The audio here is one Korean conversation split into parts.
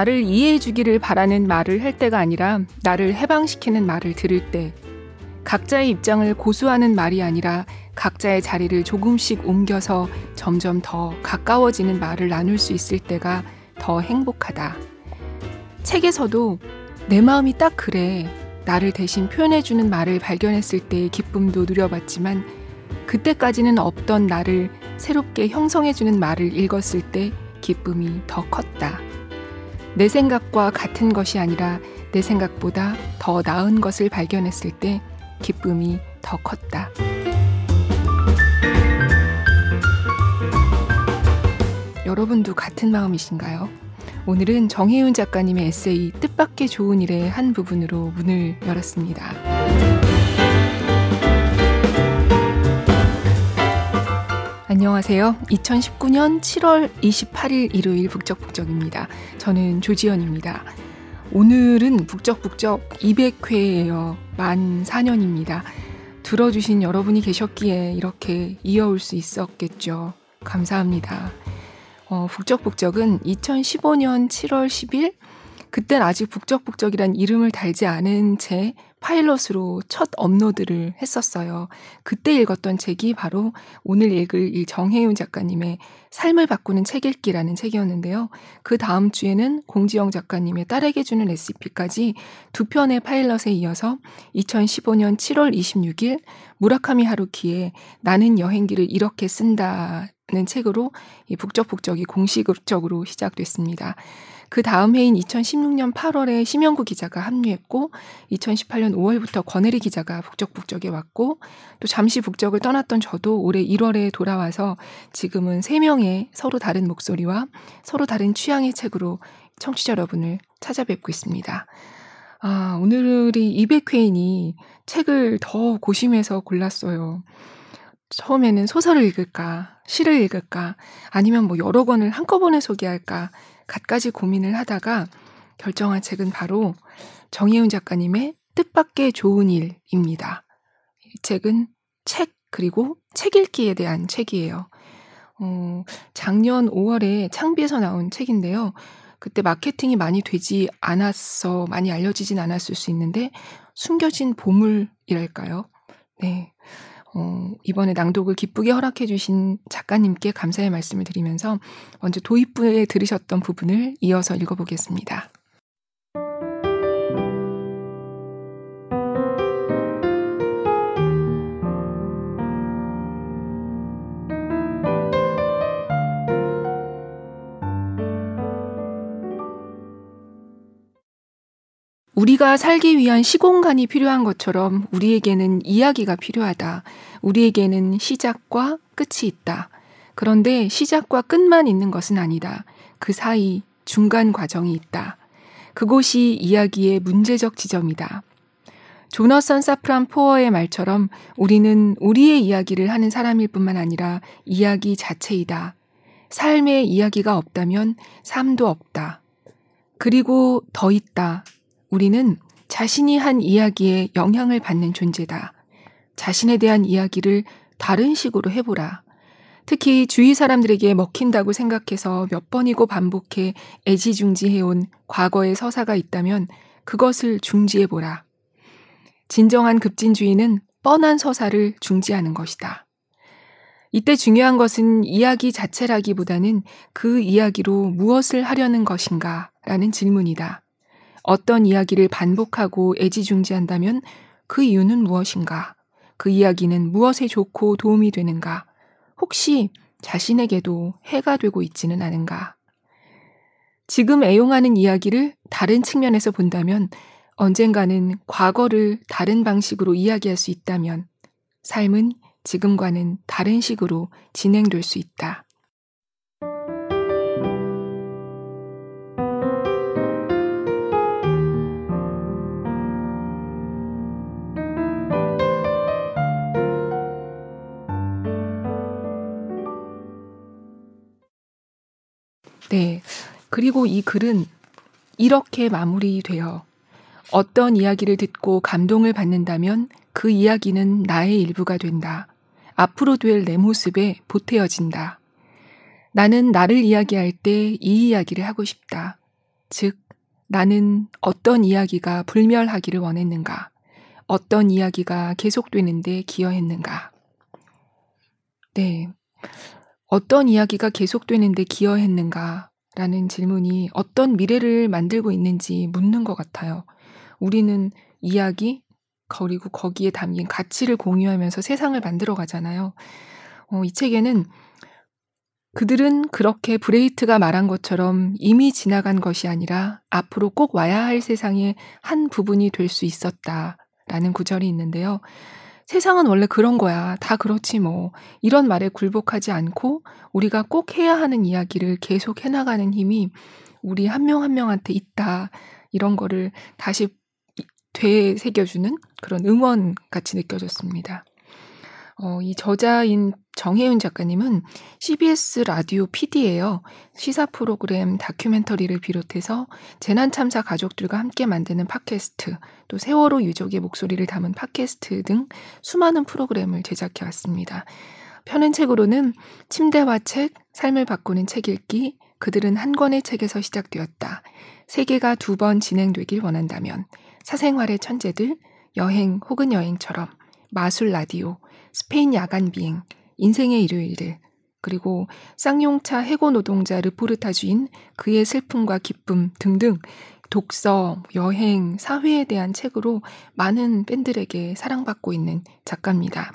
나를 이해해 주기를 바라는 말을 할 때가 아니라 나를 해방시키는 말을 들을 때, 각자의 입장을 고수하는 말이 아니라 각자의 자리를 조금씩 옮겨서 점점 더 가까워지는 말을 나눌 수 있을 때가 더 행복하다. 책에서도 내 마음이 딱 그래. 나를 대신 표현해주는 말을 발견했을 때의 기쁨도 누려봤지만 그때까지는 없던 나를 새롭게 형성해주는 말을 읽었을 때 기쁨이 더 컸다. 내 생각과 같은 것이 아니라 내 생각보다 더 나은 것을 발견했을 때 기쁨이 더 컸다. 여러분도 같은 마음이신가요? 오늘은 정혜윤 작가님의 에세이 뜻밖의 좋은 일의 한 부분으로 문을 열었습니다. 안녕하세요. 2019년 7월 28일 일요일 북적북적입니다. 저는 조지연입니다. 오늘은 북적북적 200회예요. 만 4년입니다. 들어주신 여러분이 계셨기에 이렇게 이어올 수 있었겠죠. 감사합니다. 어, 북적북적은 2015년 7월 10일 그땐 아직 북적북적이란 이름을 달지 않은 채 파일럿으로 첫 업로드를 했었어요. 그때 읽었던 책이 바로 오늘 읽을 이 정혜윤 작가님의 삶을 바꾸는 책 읽기라는 책이었는데요. 그 다음 주에는 공지영 작가님의 딸에게 주는 레시피까지 두 편의 파일럿에 이어서 2015년 7월 26일 무라카미 하루키의 나는 여행기를 이렇게 쓴다 는 책으로 이 북적북적이 공식적으로 시작됐습니다. 그 다음 해인 2016년 8월에 심영구 기자가 합류했고 2018년 5월부터 권혜리 기자가 북적북적에 왔고 또 잠시 북적을 떠났던 저도 올해 1월에 돌아와서 지금은 3명의 서로 다른 목소리와 서로 다른 취향의 책으로 청취자 여러분을 찾아뵙고 있습니다. 아, 오늘이 200회이니 책을 더 고심해서 골랐어요. 처음에는 소설을 읽을까, 시를 읽을까, 아니면 뭐 여러 권을 한꺼번에 소개할까, 갖가지 고민을 하다가 결정한 책은 바로 정혜윤 작가님의 뜻밖의 좋은 일입니다. 이 책은 책 그리고 책 읽기에 대한 책이에요. 어, 작년 5월에 창비에서 나온 책인데요. 그때 마케팅이 많이 되지 않았어, 많이 알려지진 않았을 수 있는데 숨겨진 보물이랄까요? 네. 어, 이번에 낭독을 기쁘게 허락해 주신 작가님께 감사의 말씀을 드리면서 먼저 도입부에 들으셨던 부분을 이어서 읽어보겠습니다. 우리가 살기 위한 시공간이 필요한 것처럼 우리에게는 이야기가 필요하다. 우리에게는 시작과 끝이 있다. 그런데 시작과 끝만 있는 것은 아니다. 그 사이 중간 과정이 있다. 그곳이 이야기의 문제적 지점이다. 조너선 사프란 포어의 말처럼 우리는 우리의 이야기를 하는 사람일 뿐만 아니라 이야기 자체이다. 삶의 이야기가 없다면 삶도 없다. 그리고 더 있다. 우리는 자신이 한 이야기에 영향을 받는 존재다. 자신에 대한 이야기를 다른 식으로 해보라. 특히 주위 사람들에게 먹힌다고 생각해서 몇 번이고 반복해 애지중지해온 과거의 서사가 있다면 그것을 중지해보라. 진정한 급진주의는 뻔한 서사를 중지하는 것이다. 이때 중요한 것은 이야기 자체라기보다는 그 이야기로 무엇을 하려는 것인가 라는 질문이다. 어떤 이야기를 반복하고 애지중지한다면 그 이유는 무엇인가? 그 이야기는 무엇에 좋고 도움이 되는가? 혹시 자신에게도 해가 되고 있지는 않은가? 지금 애용하는 이야기를 다른 측면에서 본다면 언젠가는 과거를 다른 방식으로 이야기할 수 있다면 삶은 지금과는 다른 식으로 진행될 수 있다. 네. 그리고 이 글은 이렇게 마무리되어 어떤 이야기를 듣고 감동을 받는다면 그 이야기는 나의 일부가 된다. 앞으로 될 내 모습에 보태어진다. 나는 나를 이야기할 때 이 이야기를 하고 싶다. 즉, 나는 어떤 이야기가 불멸하기를 원했는가? 어떤 이야기가 계속되는데 기여했는가? 네. 어떤 이야기가 계속되는데 기여했는가? 라는 질문이 어떤 미래를 만들고 있는지 묻는 것 같아요. 우리는 이야기, 그리고 거기에 담긴 가치를 공유하면서 세상을 만들어 가잖아요. 어, 이 책에는 그들은 그렇게 브레이트가 말한 것처럼 이미 지나간 것이 아니라 앞으로 꼭 와야 할 세상의 한 부분이 될 수 있었다. 라는 구절이 있는데요. 세상은 원래 그런 거야. 다 그렇지 뭐. 이런 말에 굴복하지 않고 우리가 꼭 해야 하는 이야기를 계속 해나가는 힘이 우리 한 명한 한 명한테 있다. 이런 거를 다시 되새겨주는 그런 응원 같이 느껴졌습니다. 어, 이 저자인 정혜윤 작가님은 CBS 라디오 PD예요. 시사 프로그램 다큐멘터리를 비롯해서 재난 참사 가족들과 함께 만드는 팟캐스트, 또 세월호 유족의 목소리를 담은 팟캐스트 등 수많은 프로그램을 제작해 왔습니다. 펴는 책으로는 침대와 책, 삶을 바꾸는 책 읽기, 그들은 한 권의 책에서 시작되었다. 세계가 두 번 진행되길 원한다면, 사생활의 천재들, 여행 혹은 여행처럼, 마술 라디오, 스페인 야간 비행, 인생의 일요일들, 그리고 쌍용차 해고 노동자 르포르타주인 그의 슬픔과 기쁨 등등 독서, 여행, 사회에 대한 책으로 많은 팬들에게 사랑받고 있는 작가입니다.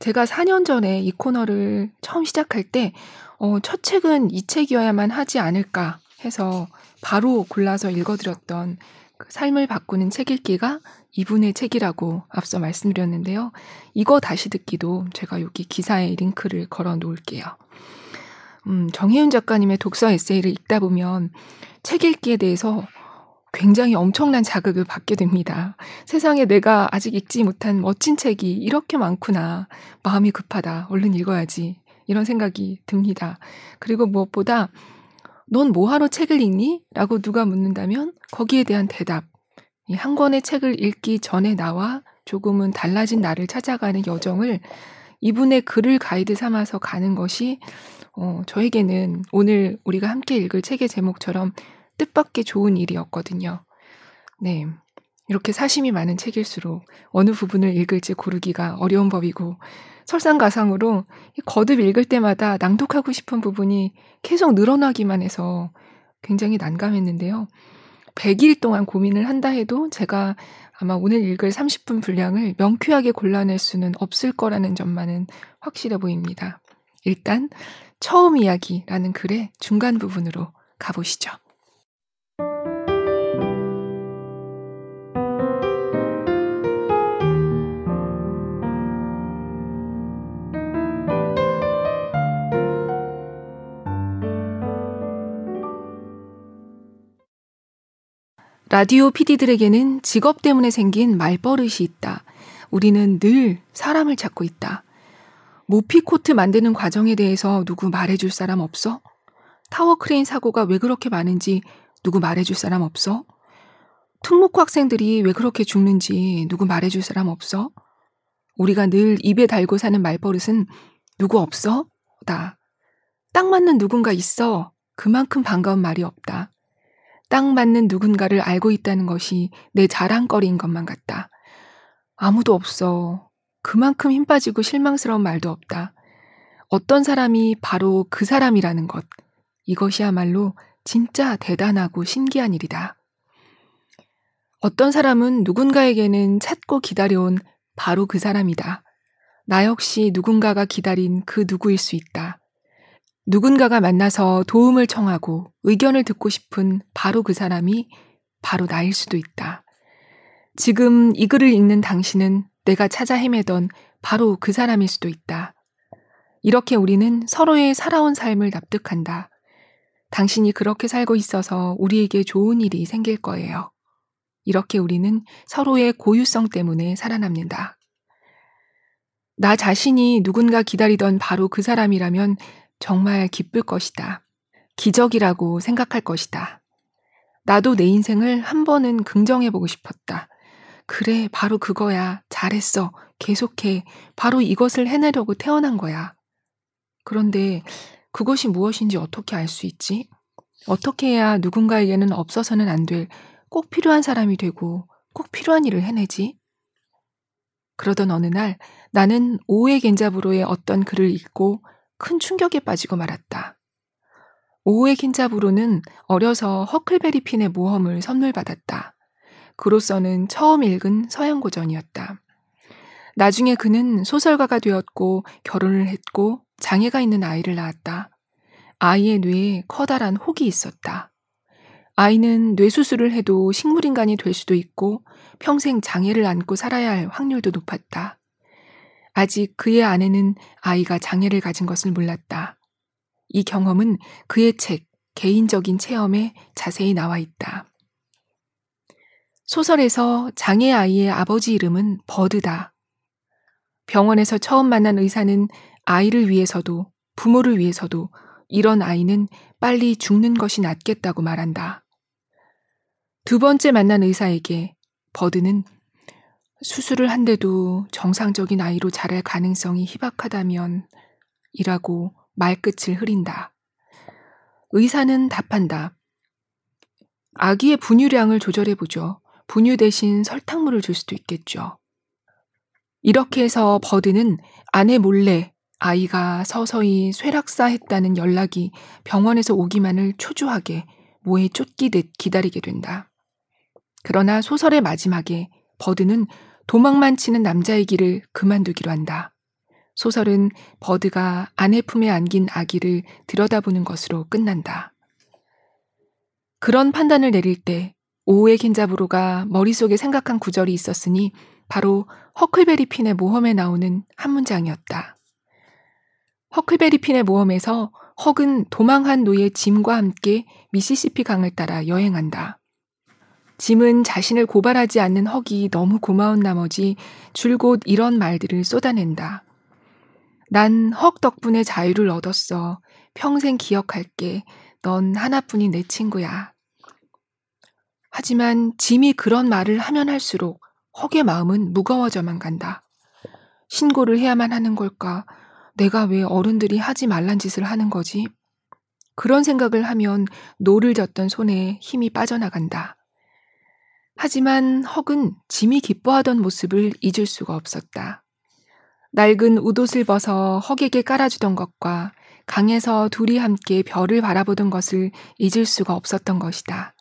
제가 4년 전에 이 코너를 처음 시작할 때, 어, 첫 책은 이 책이어야만 하지 않을까 해서 바로 골라서 읽어드렸던 그 삶을 바꾸는 책 읽기가 이분의 책이라고 앞서 말씀드렸는데요. 이거 다시 듣기도 제가 여기 기사에 링크를 걸어 놓을게요. 음, 정혜윤 작가님의 독서 에세이를 읽다 보면 책 읽기에 대해서 굉장히 엄청난 자극을 받게 됩니다. 세상에 내가 아직 읽지 못한 멋진 책이 이렇게 많구나. 마음이 급하다. 얼른 읽어야지. 이런 생각이 듭니다. 그리고 무엇보다 넌 뭐하러 책을 읽니? 라고 누가 묻는다면 거기에 대한 대답. 이 한 권의 책을 읽기 전에 나와 조금은 달라진 나를 찾아가는 여정을 이분의 글을 가이드 삼아서 가는 것이 어, 저에게는 오늘 우리가 함께 읽을 책의 제목처럼 뜻밖의 좋은 일이었거든요. 네. 이렇게 사심이 많은 책일수록 어느 부분을 읽을지 고르기가 어려운 법이고 설상가상으로 거듭 읽을 때마다 낭독하고 싶은 부분이 계속 늘어나기만 해서 굉장히 난감했는데요. 100일 동안 고민을 한다 해도 제가 아마 오늘 읽을 30분 분량을 명쾌하게 골라낼 수는 없을 거라는 점만은 확실해 보입니다. 일단 처음 이야기라는 글의 중간 부분으로 가보시죠. 라디오 PD들에게는 직업 때문에 생긴 말버릇이 있다. 우리는 늘 사람을 찾고 있다. 모피 코트 만드는 과정에 대해서 누구 말해줄 사람 없어? 타워 크레인 사고가 왜 그렇게 많은지 누구 말해줄 사람 없어? 특목고 학생들이 왜 그렇게 죽는지 누구 말해줄 사람 없어? 우리가 늘 입에 달고 사는 말버릇은 누구 없어? 다. 딱 맞는 누군가 있어. 그만큼 반가운 말이 없다. 딱 맞는 누군가를 알고 있다는 것이 내 자랑거리인 것만 같다. 아무도 없어. 그만큼 힘 빠지고 실망스러운 말도 없다. 어떤 사람이 바로 그 사람이라는 것. 이것이야말로 진짜 대단하고 신기한 일이다. 어떤 사람은 누군가에게는 찾고 기다려온 바로 그 사람이다. 나 역시 누군가가 기다린 그 누구일 수 있다. 누군가가 만나서 도움을 청하고 의견을 듣고 싶은 바로 그 사람이 바로 나일 수도 있다. 지금 이 글을 읽는 당신은 내가 찾아 헤매던 바로 그 사람일 수도 있다. 이렇게 우리는 서로의 살아온 삶을 납득한다. 당신이 그렇게 살고 있어서 우리에게 좋은 일이 생길 거예요. 이렇게 우리는 서로의 고유성 때문에 살아남는다. 나 자신이 누군가 기다리던 바로 그 사람이라면 정말 기쁠 것이다. 기적이라고 생각할 것이다. 나도 내 인생을 한 번은 긍정해보고 싶었다. 그래, 바로 그거야. 잘했어. 계속해. 바로 이것을 해내려고 태어난 거야. 그런데 그것이 무엇인지 어떻게 알 수 있지? 어떻게 해야 누군가에게는 없어서는 안 될 꼭 필요한 사람이 되고 꼭 필요한 일을 해내지? 그러던 어느 날 나는 오우의 겐자부로의 어떤 글을 읽고 큰 충격에 빠지고 말았다. 오우의 겐자부로는 어려서 허클베리 핀의 모험을 선물 받았다. 그로서는 처음 읽은 서양 고전이었다. 나중에 그는 소설가가 되었고 결혼을 했고 장애가 있는 아이를 낳았다. 아이의 뇌에 커다란 혹이 있었다. 아이는 뇌수술을 해도 식물인간이 될 수도 있고 평생 장애를 안고 살아야 할 확률도 높았다. 아직 그의 아내는 아이가 장애를 가진 것을 몰랐다. 이 경험은 그의 책, 개인적인 체험에 자세히 나와 있다. 소설에서 장애 아이의 아버지 이름은 버드다. 병원에서 처음 만난 의사는 아이를 위해서도 부모를 위해서도 이런 아이는 빨리 죽는 것이 낫겠다고 말한다. 두 번째 만난 의사에게 버드는 수술을 한데도 정상적인 아이로 자랄 가능성이 희박하다면 이라고 말끝을 흐린다. 의사는 답한다. 아기의 분유량을 조절해보죠. 분유 대신 설탕물을 줄 수도 있겠죠. 이렇게 해서 버드는 아내 몰래 아이가 서서히 쇠락사했다는 연락이 병원에서 오기만을 초조하게 모에 쫓기듯 기다리게 된다. 그러나 소설의 마지막에 버드는 도망만 치는 남자의 길을 그만두기로 한다. 소설은 버드가 아내 품에 안긴 아기를 들여다보는 것으로 끝난다. 그런 판단을 내릴 때 오우의 킨자브로가 머릿속에 생각한 구절이 있었으니 바로 허클베리 핀의 모험에 나오는 한 문장이었다. 허클베리 핀의 모험에서 헉은 도망한 노예 짐과 함께 미시시피 강을 따라 여행한다. 짐은 자신을 고발하지 않는 헉이 너무 고마운 나머지 줄곧 이런 말들을 쏟아낸다. 난 헉 덕분에 자유를 얻었어. 평생 기억할게. 넌 하나뿐인 내 친구야. 하지만 짐이 그런 말을 하면 할수록 헉의 마음은 무거워져만 간다. 신고를 해야만 하는 걸까? 내가 왜 어른들이 하지 말란 짓을 하는 거지? 그런 생각을 하면 노를 젓던 손에 힘이 빠져나간다. 하지만 헉은 짐이 기뻐하던 모습을 잊을 수가 없었다. 낡은 웃옷을 벗어 헉에게 깔아주던 것과 강에서 둘이 함께 별을 바라보던 것을 잊을 수가 없었던 것이다.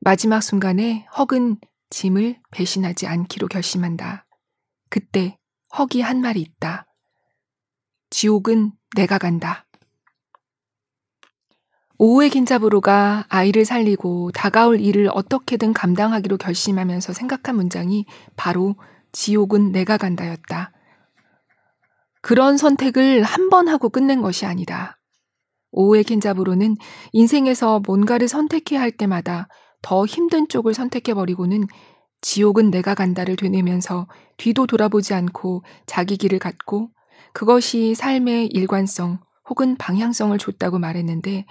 마지막 순간에 헉은 짐을 배신하지 않기로 결심한다. 그때 헉이 한 말이 있다. 지옥은 내가 간다. 오후의 긴자부로가 아이를 살리고 다가올 일을 어떻게든 감당하기로 결심하면서 생각한 문장이 바로 지옥은 내가 간다였다. 그런 선택을 한 번 하고 끝낸 것이 아니다. 오후의 긴자부로는 인생에서 뭔가를 선택해야 할 때마다 더 힘든 쪽을 선택해버리고는 지옥은 내가 간다를 되뇌면서 뒤도 돌아보지 않고 자기 길을 갔고 그것이 삶의 일관성 혹은 방향성을 줬다고 말했는데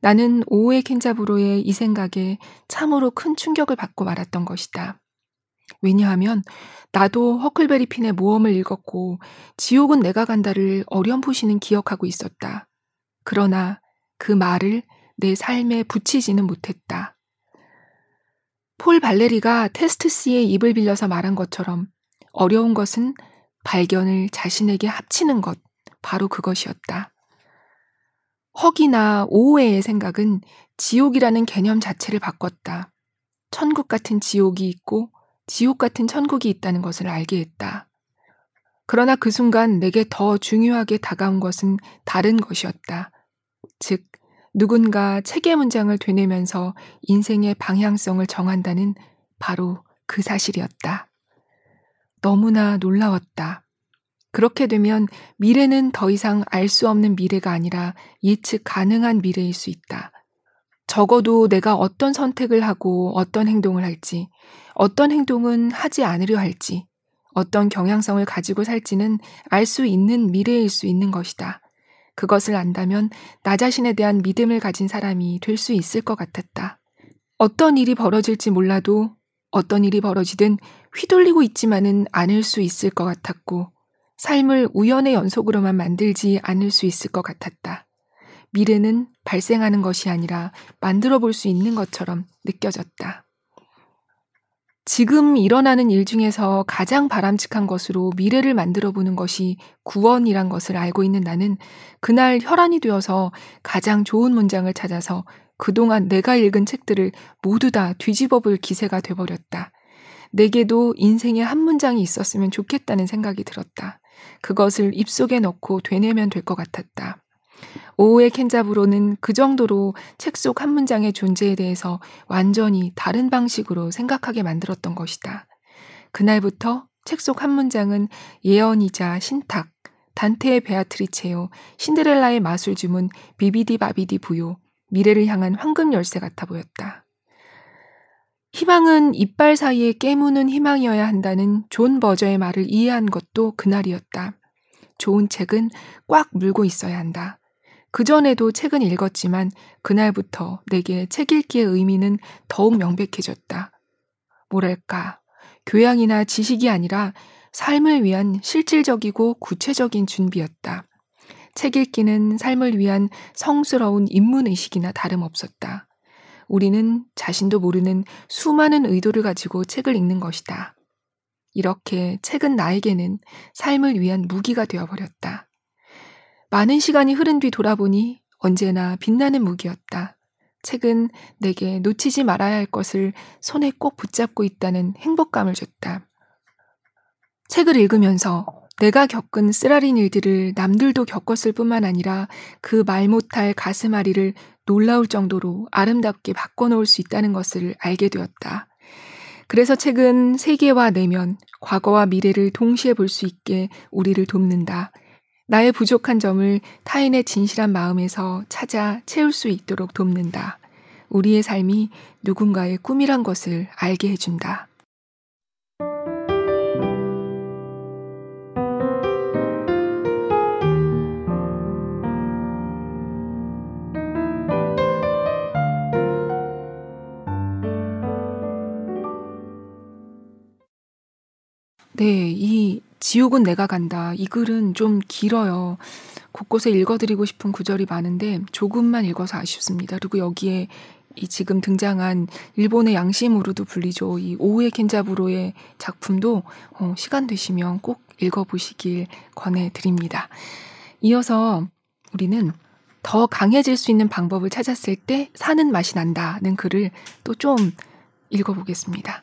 나는 오후의 켄자부로의 이 생각에 참으로 큰 충격을 받고 말았던 것이다. 왜냐하면 나도 허클베리 핀의 모험을 읽었고 지옥은 내가 간다를 어렴풋이는 기억하고 있었다. 그러나 그 말을 내 삶에 붙이지는 못했다. 폴 발레리가 테스트 C의 입을 빌려서 말한 것처럼 어려운 것은 발견을 자신에게 합치는 것, 바로 그것이었다. 허기나 오해의 생각은 지옥이라는 개념 자체를 바꿨다. 천국 같은 지옥이 있고 지옥 같은 천국이 있다는 것을 알게 했다. 그러나 그 순간 내게 더 중요하게 다가온 것은 다른 것이었다. 즉, 누군가 체계 문장을 되뇌면서 인생의 방향성을 정한다는 바로 그 사실이었다. 너무나 놀라웠다. 그렇게 되면 미래는 더 이상 알 수 없는 미래가 아니라 예측 가능한 미래일 수 있다. 적어도 내가 어떤 선택을 하고 어떤 행동을 할지, 어떤 행동은 하지 않으려 할지, 어떤 경향성을 가지고 살지는 알 수 있는 미래일 수 있는 것이다. 그것을 안다면 나 자신에 대한 믿음을 가진 사람이 될 수 있을 것 같았다. 어떤 일이 벌어질지 몰라도 어떤 일이 벌어지든 휘둘리고 있지만은 않을 수 있을 것 같았고, 삶을 우연의 연속으로만 만들지 않을 수 있을 것 같았다. 미래는 발생하는 것이 아니라 만들어 볼 수 있는 것처럼 느껴졌다. 지금 일어나는 일 중에서 가장 바람직한 것으로 미래를 만들어 보는 것이 구원이란 것을 알고 있는 나는 그날 혈안이 되어서 가장 좋은 문장을 찾아서 그동안 내가 읽은 책들을 모두 다 뒤집어 볼 기세가 돼버렸다. 내게도 인생에 한 문장이 있었으면 좋겠다는 생각이 들었다. 그것을 입속에 넣고 되뇌면 될 것 같았다. 오에 겐자부로는 그 정도로 책 속 한 문장의 존재에 대해서 완전히 다른 방식으로 생각하게 만들었던 것이다. 그날부터 책 속 한 문장은 예언이자 신탁, 단테의 베아트리체요, 신데렐라의 마술 주문, 비비디 바비디 부요, 미래를 향한 황금 열쇠 같아 보였다. 희망은 이빨 사이에 깨무는 희망이어야 한다는 존 버저의 말을 이해한 것도 그날이었다. 좋은 책은 꽉 물고 있어야 한다. 그전에도 책은 읽었지만 그날부터 내게 책 읽기의 의미는 더욱 명백해졌다. 뭐랄까, 교양이나 지식이 아니라 삶을 위한 실질적이고 구체적인 준비였다. 책 읽기는 삶을 위한 성스러운 인문의식이나 다름없었다. 우리는 자신도 모르는 수많은 의도를 가지고 책을 읽는 것이다. 이렇게 책은 나에게는 삶을 위한 무기가 되어버렸다. 많은 시간이 흐른 뒤 돌아보니 언제나 빛나는 무기였다. 책은 내게 놓치지 말아야 할 것을 손에 꼭 붙잡고 있다는 행복감을 줬다. 책을 읽으면서 내가 겪은 쓰라린 일들을 남들도 겪었을 뿐만 아니라 그 말 못할 가슴앓이를 놀라울 정도로 아름답게 바꿔놓을 수 있다는 것을 알게 되었다. 그래서 책은 세계와 내면, 과거와 미래를 동시에 볼 수 있게 우리를 돕는다. 나의 부족한 점을 타인의 진실한 마음에서 찾아 채울 수 있도록 돕는다. 우리의 삶이 누군가의 꿈이란 것을 알게 해준다. 네, 이 지옥은 내가 간다. 이 글은 좀 길어요. 곳곳에 읽어드리고 싶은 구절이 많은데 조금만 읽어서 아쉽습니다. 그리고 여기에 이 지금 등장한 일본의 양심으로도 불리죠. 이 오우의 켄자부로의 작품도 어, 시간 되시면 꼭 읽어보시길 권해드립니다. 이어서 우리는 더 강해질 수 있는 방법을 찾았을 때 사는 맛이 난다는 글을 또 좀 읽어보겠습니다.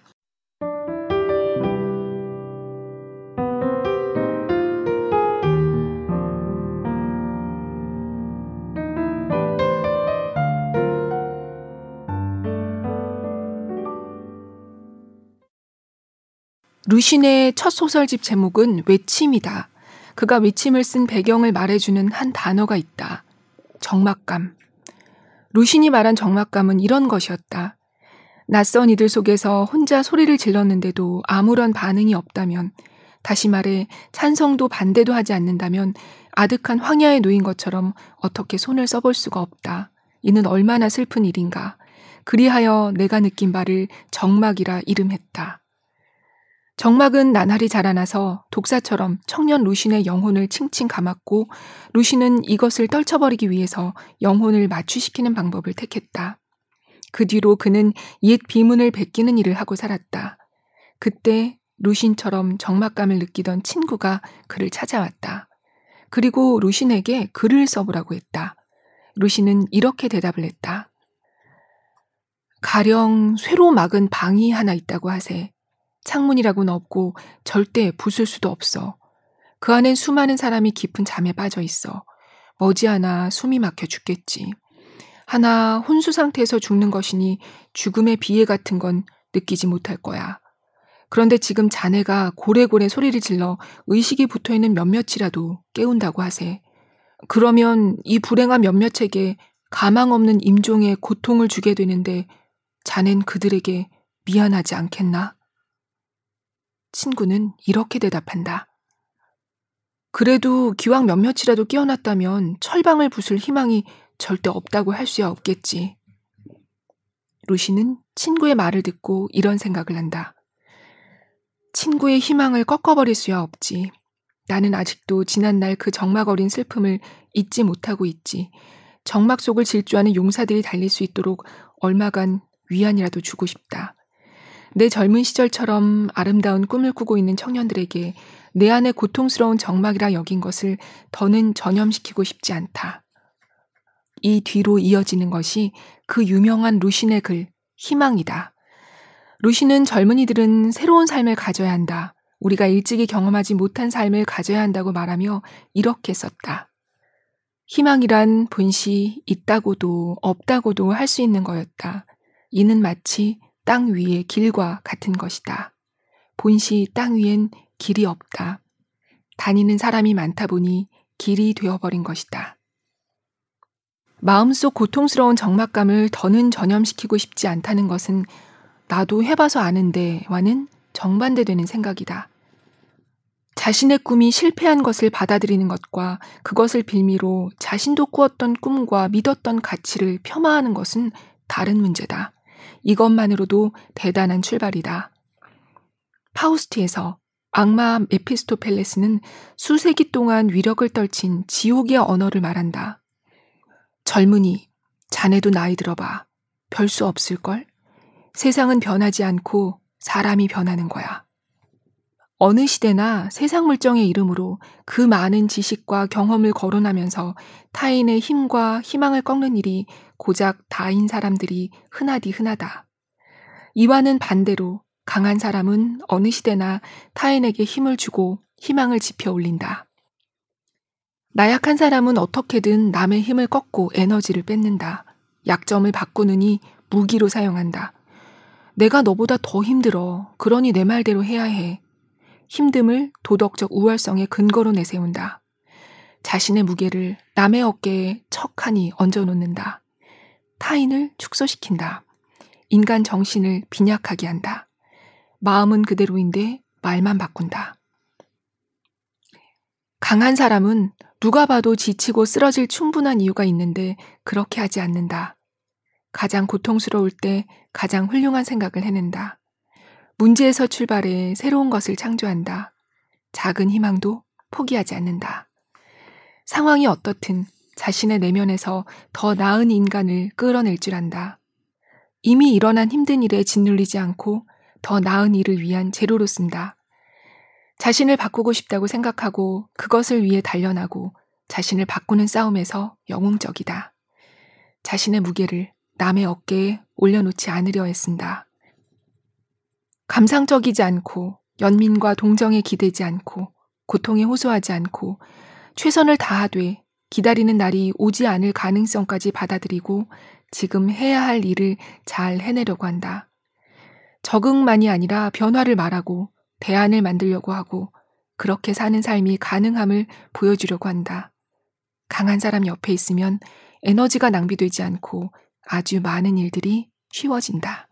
루신의 첫 소설집 제목은 외침이다. 그가 외침을 쓴 배경을 말해주는 한 단어가 있다. 적막감. 루신이 말한 적막감은 이런 것이었다. 낯선 이들 속에서 혼자 소리를 질렀는데도 아무런 반응이 없다면, 다시 말해 찬성도 반대도 하지 않는다면 아득한 황야에 놓인 것처럼 어떻게 손을 써볼 수가 없다. 이는 얼마나 슬픈 일인가. 그리하여 내가 느낀 바를 적막이라 이름했다. 정막은 나날이 자라나서 독사처럼 청년 루신의 영혼을 칭칭 감았고 루신은 이것을 떨쳐버리기 위해서 영혼을 마취시키는 방법을 택했다. 그 뒤로 그는 옛 비문을 베끼는 일을 하고 살았다. 그때 루신처럼 정막감을 느끼던 친구가 그를 찾아왔다. 그리고 루신에게 글을 써보라고 했다. 루신은 이렇게 대답을 했다. 가령 쇠로 막은 방이 하나 있다고 하세. 창문이라고는 없고 절대 부술 수도 없어. 그 안엔 수많은 사람이 깊은 잠에 빠져 있어. 머지않아 숨이 막혀 죽겠지. 하나 혼수 상태에서 죽는 것이니 죽음의 비애 같은 건 느끼지 못할 거야. 그런데 지금 자네가 고래고래 소리를 질러 의식이 붙어 있는 몇몇이라도 깨운다고 하세. 그러면 이 불행한 몇몇에게 가망 없는 임종의 고통을 주게 되는데 자넨 그들에게 미안하지 않겠나? 친구는 이렇게 대답한다. 그래도 기왕 몇몇이라도 끼어났다면 철방을 부술 희망이 절대 없다고 할 수야 없겠지. 루시는 친구의 말을 듣고 이런 생각을 한다. 친구의 희망을 꺾어버릴 수야 없지. 나는 아직도 지난날 그 적막 어린 슬픔을 잊지 못하고 있지. 정막 속을 질주하는 용사들이 달릴 수 있도록 얼마간 위안이라도 주고 싶다. 내 젊은 시절처럼 아름다운 꿈을 꾸고 있는 청년들에게 내 안에 고통스러운 정막이라 여긴 것을 더는 전염시키고 싶지 않다. 이 뒤로 이어지는 것이 그 유명한 루신의 글, 희망이다. 루신은 젊은이들은 새로운 삶을 가져야 한다. 우리가 일찍이 경험하지 못한 삶을 가져야 한다고 말하며 이렇게 썼다. 희망이란 본시 있다고도 없다고도 할 수 있는 거였다. 이는 마치 땅 위의 길과 같은 것이다. 본시 땅 위엔 길이 없다. 다니는 사람이 많다 보니 길이 되어버린 것이다. 마음속 고통스러운 적막감을 더는 전염시키고 싶지 않다는 것은 나도 해봐서 아는데와는 정반대되는 생각이다. 자신의 꿈이 실패한 것을 받아들이는 것과 그것을 빌미로 자신도 꾸었던 꿈과 믿었던 가치를 폄하하는 것은 다른 문제다. 이것만으로도 대단한 출발이다. 파우스트에서 악마 메피스토펠레스는 수세기 동안 위력을 떨친 지옥의 언어를 말한다. 젊은이, 자네도 나이 들어봐. 별 수 없을걸? 세상은 변하지 않고 사람이 변하는 거야. 어느 시대나 세상 물정의 이름으로 그 많은 지식과 경험을 거론하면서 타인의 힘과 희망을 꺾는 일이 고작 다인 사람들이 흔하디 흔하다. 이와는 반대로 강한 사람은 어느 시대나 타인에게 힘을 주고 희망을 지펴 올린다. 나약한 사람은 어떻게든 남의 힘을 꺾고 에너지를 뺏는다. 약점을 바꾸느니 무기로 사용한다. 내가 너보다 더 힘들어. 그러니 내 말대로 해야 해. 힘듦을 도덕적 우월성의 근거로 내세운다. 자신의 무게를 남의 어깨에 척하니 얹어놓는다. 타인을 축소시킨다. 인간 정신을 빈약하게 한다. 마음은 그대로인데 말만 바꾼다. 강한 사람은 누가 봐도 지치고 쓰러질 충분한 이유가 있는데 그렇게 하지 않는다. 가장 고통스러울 때 가장 훌륭한 생각을 해낸다. 문제에서 출발해 새로운 것을 창조한다. 작은 희망도 포기하지 않는다. 상황이 어떻든 자신의 내면에서 더 나은 인간을 끌어낼 줄 안다. 이미 일어난 힘든 일에 짓눌리지 않고 더 나은 일을 위한 재료로 쓴다. 자신을 바꾸고 싶다고 생각하고 그것을 위해 단련하고 자신을 바꾸는 싸움에서 영웅적이다. 자신의 무게를 남의 어깨에 올려놓지 않으려 애쓴다. 감상적이지 않고 연민과 동정에 기대지 않고 고통에 호소하지 않고 최선을 다하되 기다리는 날이 오지 않을 가능성까지 받아들이고 지금 해야 할 일을 잘 해내려고 한다. 적응만이 아니라 변화를 말하고 대안을 만들려고 하고 그렇게 사는 삶이 가능함을 보여주려고 한다. 강한 사람 옆에 있으면 에너지가 낭비되지 않고 아주 많은 일들이 쉬워진다.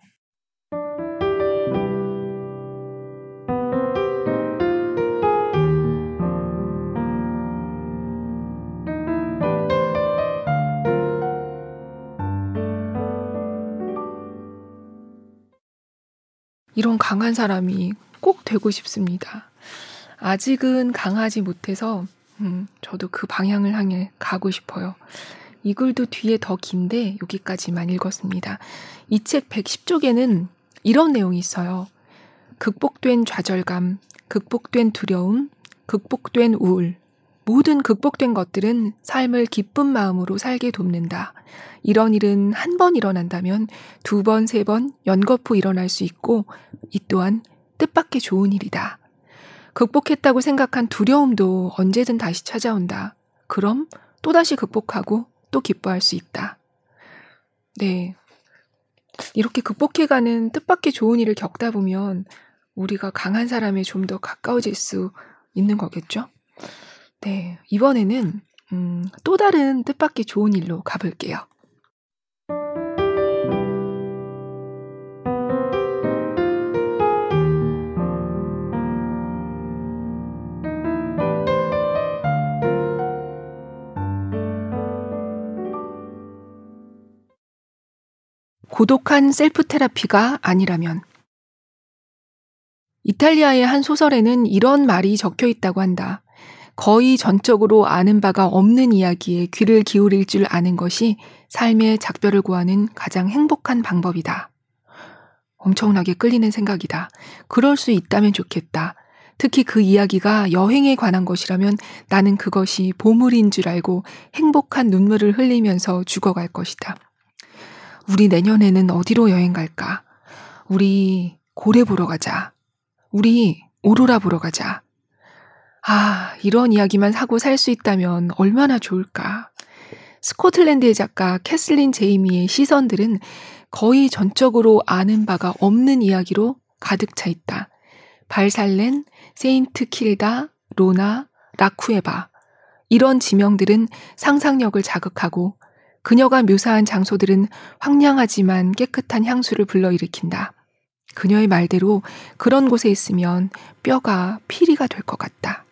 이런 강한 사람이 꼭 되고 싶습니다. 아직은 강하지 못해서 음, 저도 그 방향을 향해 가고 싶어요. 이 글도 뒤에 더 긴데 여기까지만 읽었습니다. 이 책 110쪽에는 이런 내용이 있어요. 극복된 좌절감, 극복된 두려움, 극복된 우울, 모든 극복된 것들은 삶을 기쁜 마음으로 살게 돕는다. 이런 일은 한 번 일어난다면 두 번, 세 번 연거푸 일어날 수 있고 이 또한 뜻밖의 좋은 일이다. 극복했다고 생각한 두려움도 언제든 다시 찾아온다. 그럼 또다시 극복하고 또 기뻐할 수 있다. 네. 이렇게 극복해가는 뜻밖의 좋은 일을 겪다 보면 우리가 강한 사람에 좀 더 가까워질 수 있는 거겠죠? 네. 이번에는, 음, 또 다른 뜻밖의 좋은 일로 가볼게요. 고독한 셀프 테라피가 아니라면 이탈리아의 한 소설에는 이런 말이 적혀 있다고 한다. 거의 전적으로 아는 바가 없는 이야기에 귀를 기울일 줄 아는 것이 삶의 작별을 구하는 가장 행복한 방법이다. 엄청나게 끌리는 생각이다. 그럴 수 있다면 좋겠다. 특히 그 이야기가 여행에 관한 것이라면 나는 그것이 보물인 줄 알고 행복한 눈물을 흘리면서 죽어갈 것이다. 우리 내년에는 어디로 여행 갈까? 우리 고래 보러 가자. 우리 오로라 보러 가자. 아, 이런 이야기만 하고 살 수 있다면 얼마나 좋을까. 스코틀랜드의 작가 캐슬린 제이미의 시선들은 거의 전적으로 아는 바가 없는 이야기로 가득 차 있다. 발살렌, 세인트 킬다, 로나, 라쿠에바. 이런 지명들은 상상력을 자극하고 그녀가 묘사한 장소들은 황량하지만 깨끗한 향수를 불러일으킨다. 그녀의 말대로 그런 곳에 있으면 뼈가 피리가 될 것 같다.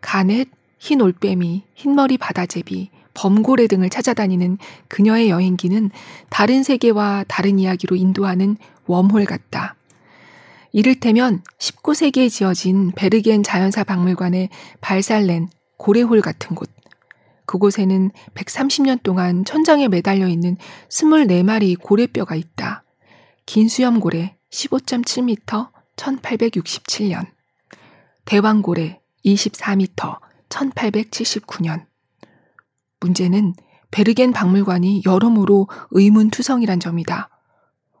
가넷, 흰 올빼미, 흰머리 바다제비, 범고래 등을 찾아다니는 그녀의 여행기는 다른 세계와 다른 이야기로 인도하는 웜홀 같다. 이를테면 19세기에 지어진 베르겐 자연사 박물관의 발살렌 고래홀 같은 곳. 그곳에는 130년 동안 천장에 매달려 있는 24마리 고래뼈가 있다. 긴 수염고래 15.7m 1867년. 대왕고래 24m 1879년. 문제는 베르겐 박물관이 여러모로 의문투성이란 점이다.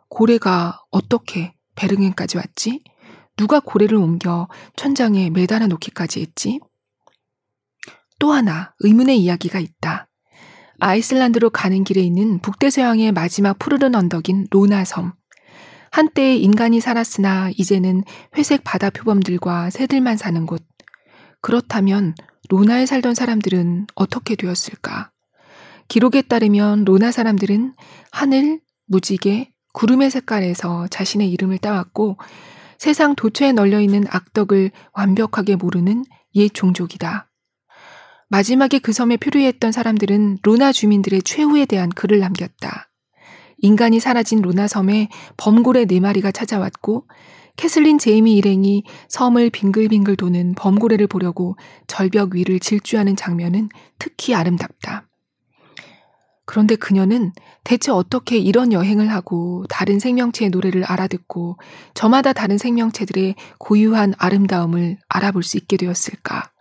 고래가 어떻게 베르겐까지 왔지? 누가 고래를 옮겨 천장에 매달아 놓기까지 했지? 또 하나 의문의 이야기가 있다. 아이슬란드로 가는 길에 있는 북대서양의 마지막 푸르른 언덕인 로나섬. 한때 인간이 살았으나 이제는 회색 바다 표범들과 새들만 사는 곳. 그렇다면 로나에 살던 사람들은 어떻게 되었을까? 기록에 따르면 로나 사람들은 하늘, 무지개, 구름의 색깔에서 자신의 이름을 따왔고 세상 도처에 널려 있는 악덕을 완벽하게 모르는 옛 종족이다. 마지막에 그 섬에 표류했던 사람들은 로나 주민들의 최후에 대한 글을 남겼다. 인간이 사라진 로나 섬에 범고래 네 마리가 찾아왔고 캐슬린 제이미 일행이 섬을 빙글빙글 도는 범고래를 보려고 절벽 위를 질주하는 장면은 특히 아름답다. 그런데 그녀는 대체 어떻게 이런 여행을 하고 다른 생명체의 노래를 알아듣고 저마다 다른 생명체들의 고유한 아름다움을 알아볼 수 있게 되었을까?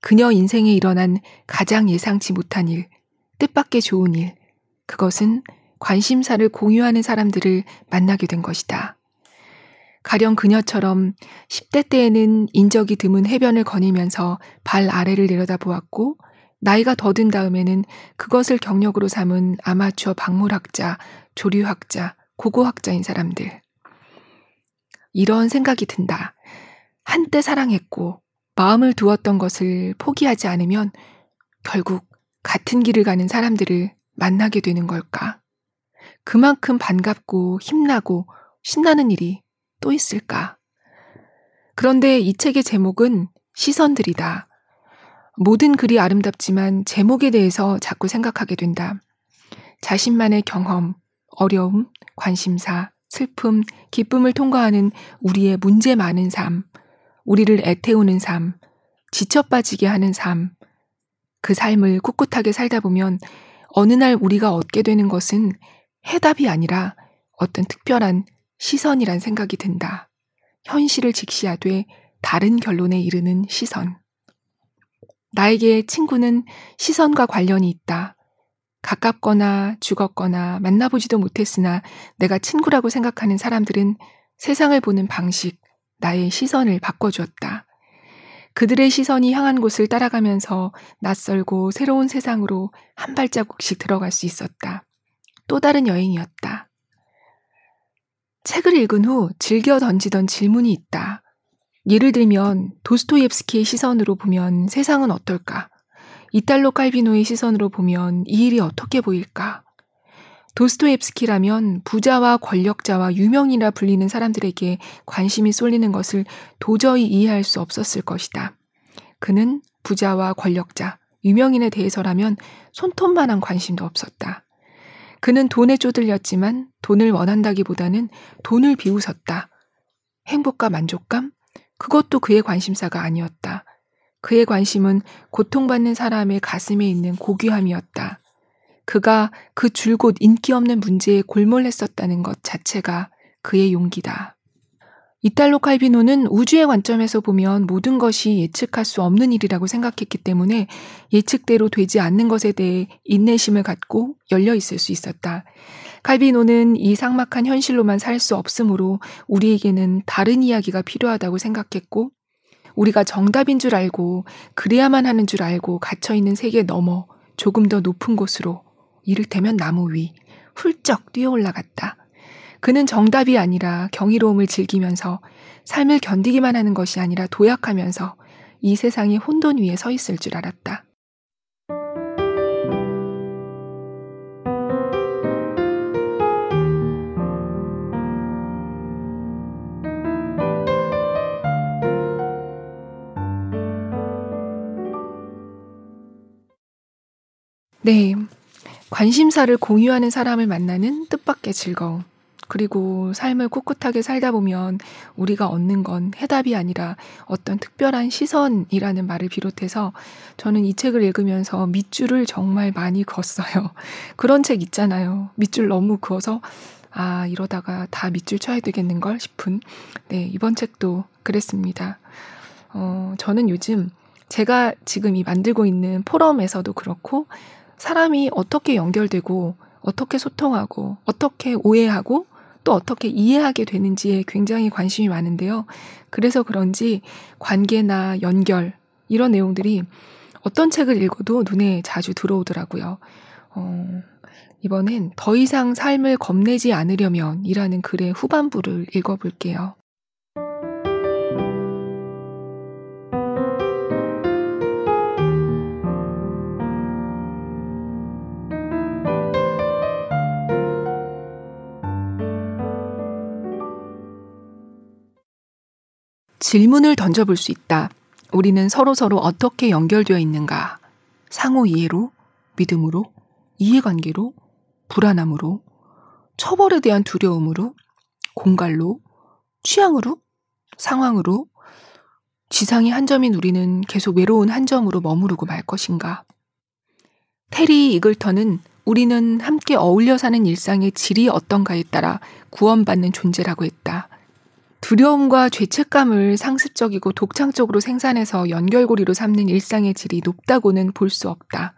그녀 인생에 일어난 가장 예상치 못한 일, 뜻밖의 좋은 일, 그것은 관심사를 공유하는 사람들을 만나게 된 것이다. 가령 그녀처럼 10대 때에는 인적이 드문 해변을 거니면서 발 아래를 내려다보았고 나이가 더 든 다음에는 그것을 경력으로 삼은 아마추어 박물학자, 조류학자, 고고학자인 사람들. 이런 생각이 든다. 한때 사랑했고 마음을 두었던 것을 포기하지 않으면 결국 같은 길을 가는 사람들을 만나게 되는 걸까? 그만큼 반갑고 힘나고 신나는 일이 또 있을까? 그런데 이 책의 제목은 시선들이다. 모든 글이 아름답지만 제목에 대해서 자꾸 생각하게 된다. 자신만의 경험, 어려움, 관심사, 슬픔, 기쁨을 통과하는 우리의 문제 많은 삶, 우리를 애태우는 삶, 지쳐 빠지게 하는 삶, 그 삶을 꿋꿋하게 살다 보면 어느 날 우리가 얻게 되는 것은 해답이 아니라 어떤 특별한 시선이란 생각이 든다. 현실을 직시하되 다른 결론에 이르는 시선. 나에게 친구는 시선과 관련이 있다. 가깝거나 죽었거나 만나보지도 못했으나 내가 친구라고 생각하는 사람들은 세상을 보는 방식, 나의 시선을 바꿔주었다. 그들의 시선이 향한 곳을 따라가면서 낯설고 새로운 세상으로 한 발자국씩 들어갈 수 있었다. 또 다른 여행이었다. 책을 읽은 후 즐겨 던지던 질문이 있다. 예를 들면 도스토옙스키의 시선으로 보면 세상은 어떨까? 이탈로 칼비노의 시선으로 보면 이 일이 어떻게 보일까? 도스토옙스키라면 부자와 권력자와 유명이라 불리는 사람들에게 관심이 쏠리는 것을 도저히 이해할 수 없었을 것이다. 그는 부자와 권력자, 유명인에 대해서라면 손톱만한 관심도 없었다. 그는 돈에 쪼들렸지만 돈을 원한다기보다는 돈을 비웃었다. 행복과 만족감? 그것도 그의 관심사가 아니었다. 그의 관심은 고통받는 사람의 가슴에 있는 고귀함이었다. 그가 그 줄곧 인기 없는 문제에 골몰했었다는 것 자체가 그의 용기다. 이탈로 칼비노는 우주의 관점에서 보면 모든 것이 예측할 수 없는 일이라고 생각했기 때문에 예측대로 되지 않는 것에 대해 인내심을 갖고 열려 있을 수 있었다. 칼비노는 이 삭막한 현실로만 살 수 없으므로 우리에게는 다른 이야기가 필요하다고 생각했고 우리가 정답인 줄 알고 그래야만 하는 줄 알고 갇혀있는 세계 넘어 조금 더 높은 곳으로 이를테면 나무 위 훌쩍 뛰어 올라갔다. 그는 정답이 아니라 경이로움을 즐기면서 삶을 견디기만 하는 것이 아니라 도약하면서 이 세상의 혼돈 위에 서 있을 줄 알았다. 네. 관심사를 공유하는 사람을 만나는 뜻밖의 즐거움. 그리고 삶을 꿋꿋하게 살다 보면 우리가 얻는 건 해답이 아니라 어떤 특별한 시선이라는 말을 비롯해서 저는 이 책을 읽으면서 밑줄을 정말 많이 그었어요. 그런 책 있잖아요. 밑줄 너무 그어서 아, 이러다가 다 밑줄 쳐야 되겠는걸 싶은. 네, 이번 책도 그랬습니다. 어, 저는 요즘 제가 지금 이 만들고 있는 포럼에서도 그렇고 사람이 어떻게 연결되고 어떻게 소통하고 어떻게 오해하고 또 어떻게 이해하게 되는지에 굉장히 관심이 많은데요. 그래서 그런지 관계나 연결 이런 내용들이 어떤 책을 읽어도 눈에 자주 들어오더라고요. 어, 이번엔 더 이상 삶을 겁내지 않으려면 이라는 글의 후반부를 읽어볼게요. 질문을 던져볼 수 있다. 우리는 서로 서로 어떻게 연결되어 있는가? 상호 이해로, 믿음으로, 이해관계로, 불안함으로, 처벌에 대한 두려움으로, 공갈로, 취향으로, 상황으로, 지상의 한 점인 우리는 계속 외로운 한 점으로 머무르고 말 것인가? 테리 이글턴은 우리는 함께 어울려 사는 일상의 질이 어떤가에 따라 구원받는 존재라고 했다. 두려움과 죄책감을 상습적이고 독창적으로 생산해서 연결고리로 삼는 일상의 질이 높다고는 볼 수 없다.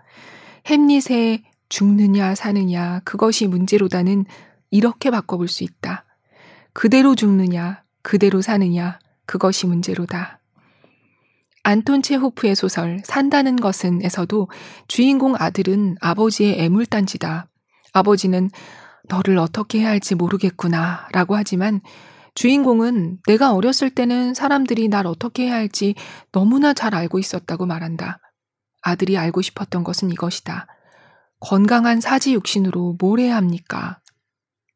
햄릿의 죽느냐 사느냐 그것이 문제로다는 이렇게 바꿔볼 수 있다. 그대로 죽느냐 그대로 사느냐 그것이 문제로다. 안톤 체호프의 소설 산다는 것은에서도 주인공 아들은 아버지의 애물단지다. 아버지는 너를 어떻게 해야 할지 모르겠구나 라고 하지만 주인공은 내가 어렸을 때는 사람들이 날 어떻게 해야 할지 너무나 잘 알고 있었다고 말한다. 아들이 알고 싶었던 것은 이것이다. 건강한 사지 육신으로 뭘 해야 합니까?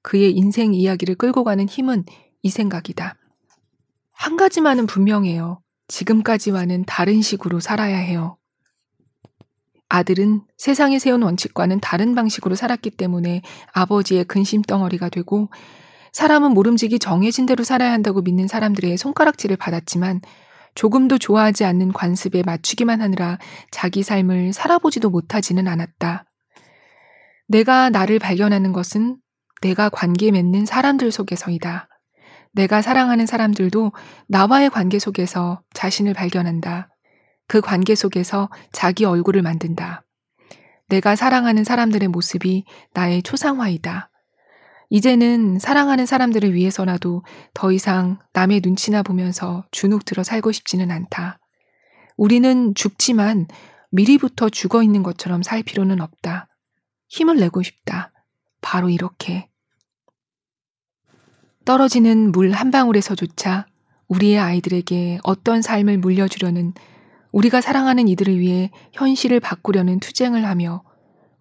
그의 인생 이야기를 끌고 가는 힘은 이 생각이다. 한 가지만은 분명해요. 지금까지와는 다른 식으로 살아야 해요. 아들은 세상에 세운 원칙과는 다른 방식으로 살았기 때문에 아버지의 근심 덩어리가 되고 사람은 모름지기 정해진 대로 살아야 한다고 믿는 사람들의 손가락질을 받았지만 조금도 좋아하지 않는 관습에 맞추기만 하느라 자기 삶을 살아보지도 못하지는 않았다. 내가 나를 발견하는 것은 내가 관계 맺는 사람들 속에서이다. 내가 사랑하는 사람들도 나와의 관계 속에서 자신을 발견한다. 그 관계 속에서 자기 얼굴을 만든다. 내가 사랑하는 사람들의 모습이 나의 초상화이다. 이제는 사랑하는 사람들을 위해서라도 더 이상 남의 눈치나 보면서 주눅 들어 살고 싶지는 않다. 우리는 죽지만 미리부터 죽어 있는 것처럼 살 필요는 없다. 힘을 내고 싶다. 바로 이렇게. 떨어지는 물 한 방울에서조차 우리의 아이들에게 어떤 삶을 물려주려는 우리가 사랑하는 이들을 위해 현실을 바꾸려는 투쟁을 하며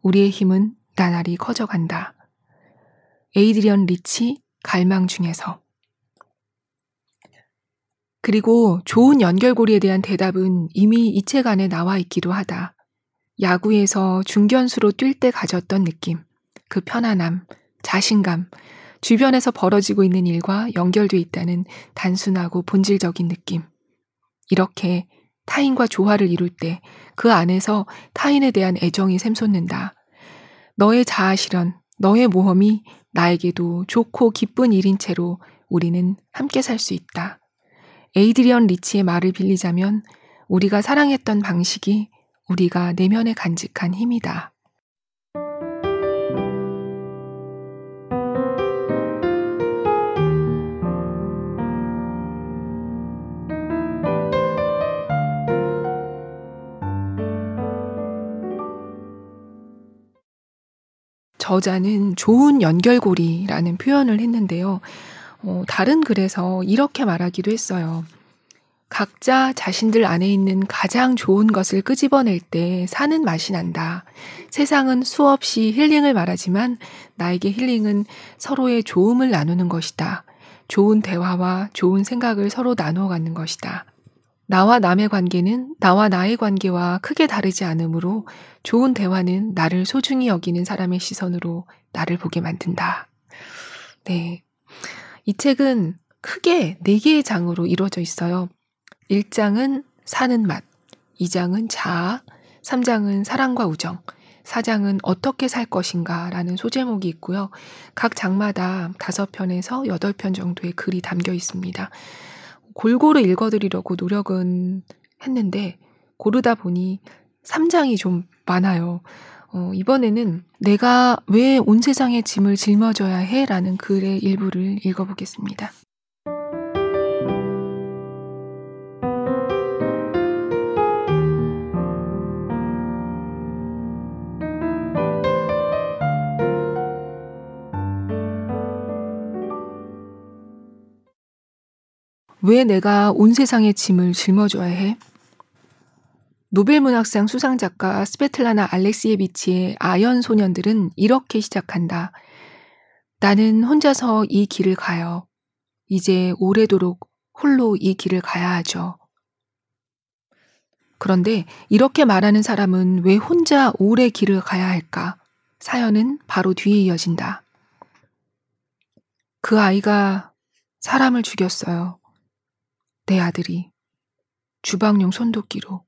우리의 힘은 나날이 커져간다. 에이드리언 리치 갈망 중에서 그리고 좋은 연결고리에 대한 대답은 이미 이 책 안에 나와 있기도 하다. 야구에서 중견수로 뛸 때 가졌던 느낌, 그 편안함, 자신감, 주변에서 벌어지고 있는 일과 연결돼 있다는 단순하고 본질적인 느낌. 이렇게 타인과 조화를 이룰 때 그 안에서 타인에 대한 애정이 샘솟는다. 너의 자아 실현, 너의 모험이 나에게도 좋고 기쁜 일인 채로 우리는 함께 살 수 있다. 에이드리언 리치의 말을 빌리자면 우리가 사랑했던 방식이 우리가 내면에 간직한 힘이다. 저자는 좋은 연결고리라는 표현을 했는데요. 어, 다른 글에서 이렇게 말하기도 했어요. 각자 자신들 안에 있는 가장 좋은 것을 끄집어낼 때 사는 맛이 난다. 세상은 수없이 힐링을 말하지만 나에게 힐링은 서로의 좋음을 나누는 것이다. 좋은 대화와 좋은 생각을 서로 나누어 가는 것이다. 나와 남의 관계는 나와 나의 관계와 크게 다르지 않으므로 좋은 대화는 나를 소중히 여기는 사람의 시선으로 나를 보게 만든다. 네. 이 책은 크게 네 개의 장으로 이루어져 있어요. 1장은 사는 맛, 2장은 자아, 3장은 사랑과 우정, 4장은 어떻게 살 것인가 라는 소제목이 있고요. 각 장마다 5편에서 8편 정도의 글이 담겨 있습니다. 골고루 읽어드리려고 노력은 했는데 고르다 보니 3장이 좀 많아요. 어, 이번에는 내가 왜 온 세상의 짐을 짊어져야 해? 라는 글의 일부를 읽어보겠습니다. 왜 내가 온 세상의 짐을 짊어져야 해? 노벨문학상 수상작가 스베틀라나 알렉시에비치의 아연 소년들은 이렇게 시작한다. 나는 혼자서 이 길을 가요. 이제 오래도록 홀로 이 길을 가야 하죠. 그런데 이렇게 말하는 사람은 왜 혼자 오래 길을 가야 할까? 사연은 바로 뒤에 이어진다. 그 아이가 사람을 죽였어요. 내 아들이 주방용 손도끼로